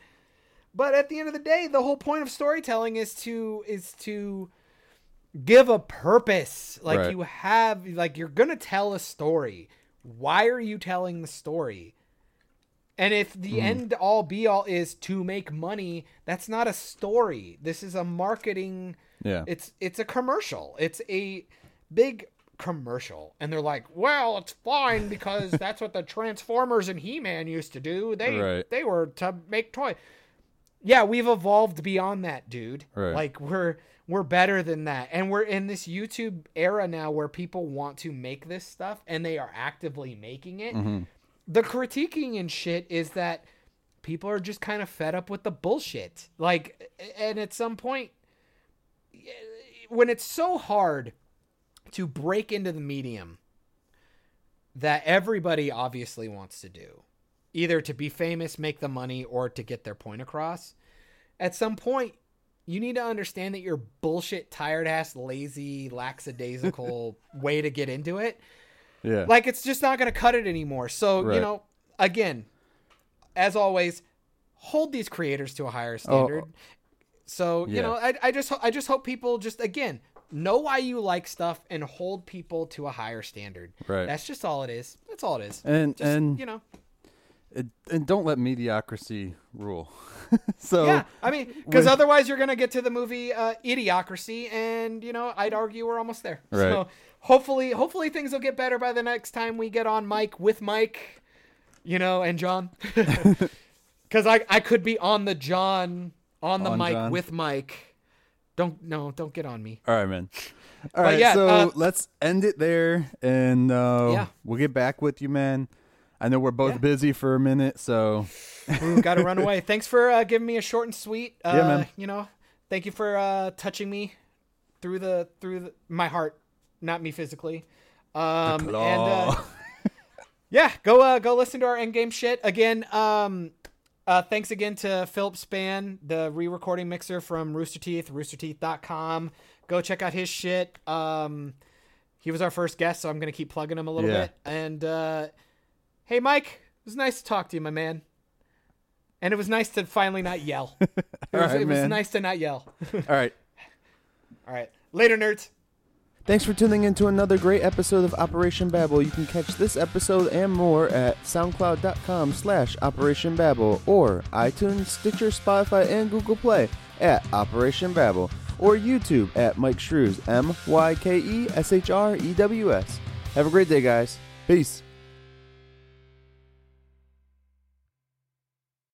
but at the end of the day, the whole point of storytelling is to is to give a purpose. Like Right. you have, like you're gonna tell a story. Why are you telling the story? And if the mm-hmm. end all be all is to make money, that's not a story. This is a marketing yeah. it's it's a commercial. It's a big commercial. And they're like, "Well, it's fine because that's what the Transformers and He-Man used to do. They Right. they were to make toy." Yeah, we've evolved beyond that, dude. Right. Like we're we're better than that. And we're in this YouTube era now where people want to make this stuff and they are actively making it. Mm-hmm. The critiquing and shit is that people are just kind of fed up with the bullshit. Like and at some point when it's so hard to break into the medium that everybody obviously wants to do, either to be famous, make the money, or to get their point across, at some point, you need to understand that your bullshit, tired ass, lazy, lackadaisical way to get into it, yeah. like it's just not going to cut it anymore. So, you know, again, as always, hold these creators to a higher oh, standard. so, you know, I, I just I just hope people just again know why you like stuff and hold people to a higher standard. Right. That's just all it is. That's all it is. and Just, and you know, and don't let mediocrity rule. so yeah. I mean, because otherwise you're gonna get to the movie uh, Idiocracy, and you know, I'd argue we're almost there. Right. So hopefully, hopefully things will get better by the next time we get on Mike with Mike, you know, and John. Because I I could be on the John on the On mic John. with Mike. Don't no, don't get on me. All right, man. All right, yeah, so uh, let's end it there, and uh, Yeah. we'll get back with you, man. I know we're both Yeah. busy for a minute, so Ooh, gotta run away. Thanks for uh, giving me a short and sweet. Uh, Yeah, man. You know, thank you for uh, touching me through the through the, my heart, not me physically. Um, and uh, yeah, go uh, go listen to our endgame shit again. Um, uh, thanks again to Philip Span, the re-recording mixer from Rooster Teeth, roosterteeth.com. Go check out his shit. Um, he was our first guest, so I'm gonna keep plugging him a little Yeah. bit. And uh, hey, Myke, it was nice to talk to you, my man. And it was nice to finally not yell. It was, Alright, it was nice to not yell. all right. All right, later, nerds. Thanks for tuning in to another great episode of Operation Babel. You can catch this episode and more at soundcloud.com slash Operation Babel or iTunes, Stitcher, Spotify, and Google Play at Operation Babel or YouTube at Myke Shrews, M-Y-K-E-S-H-R-E-W-S. Have a great day, guys. Peace.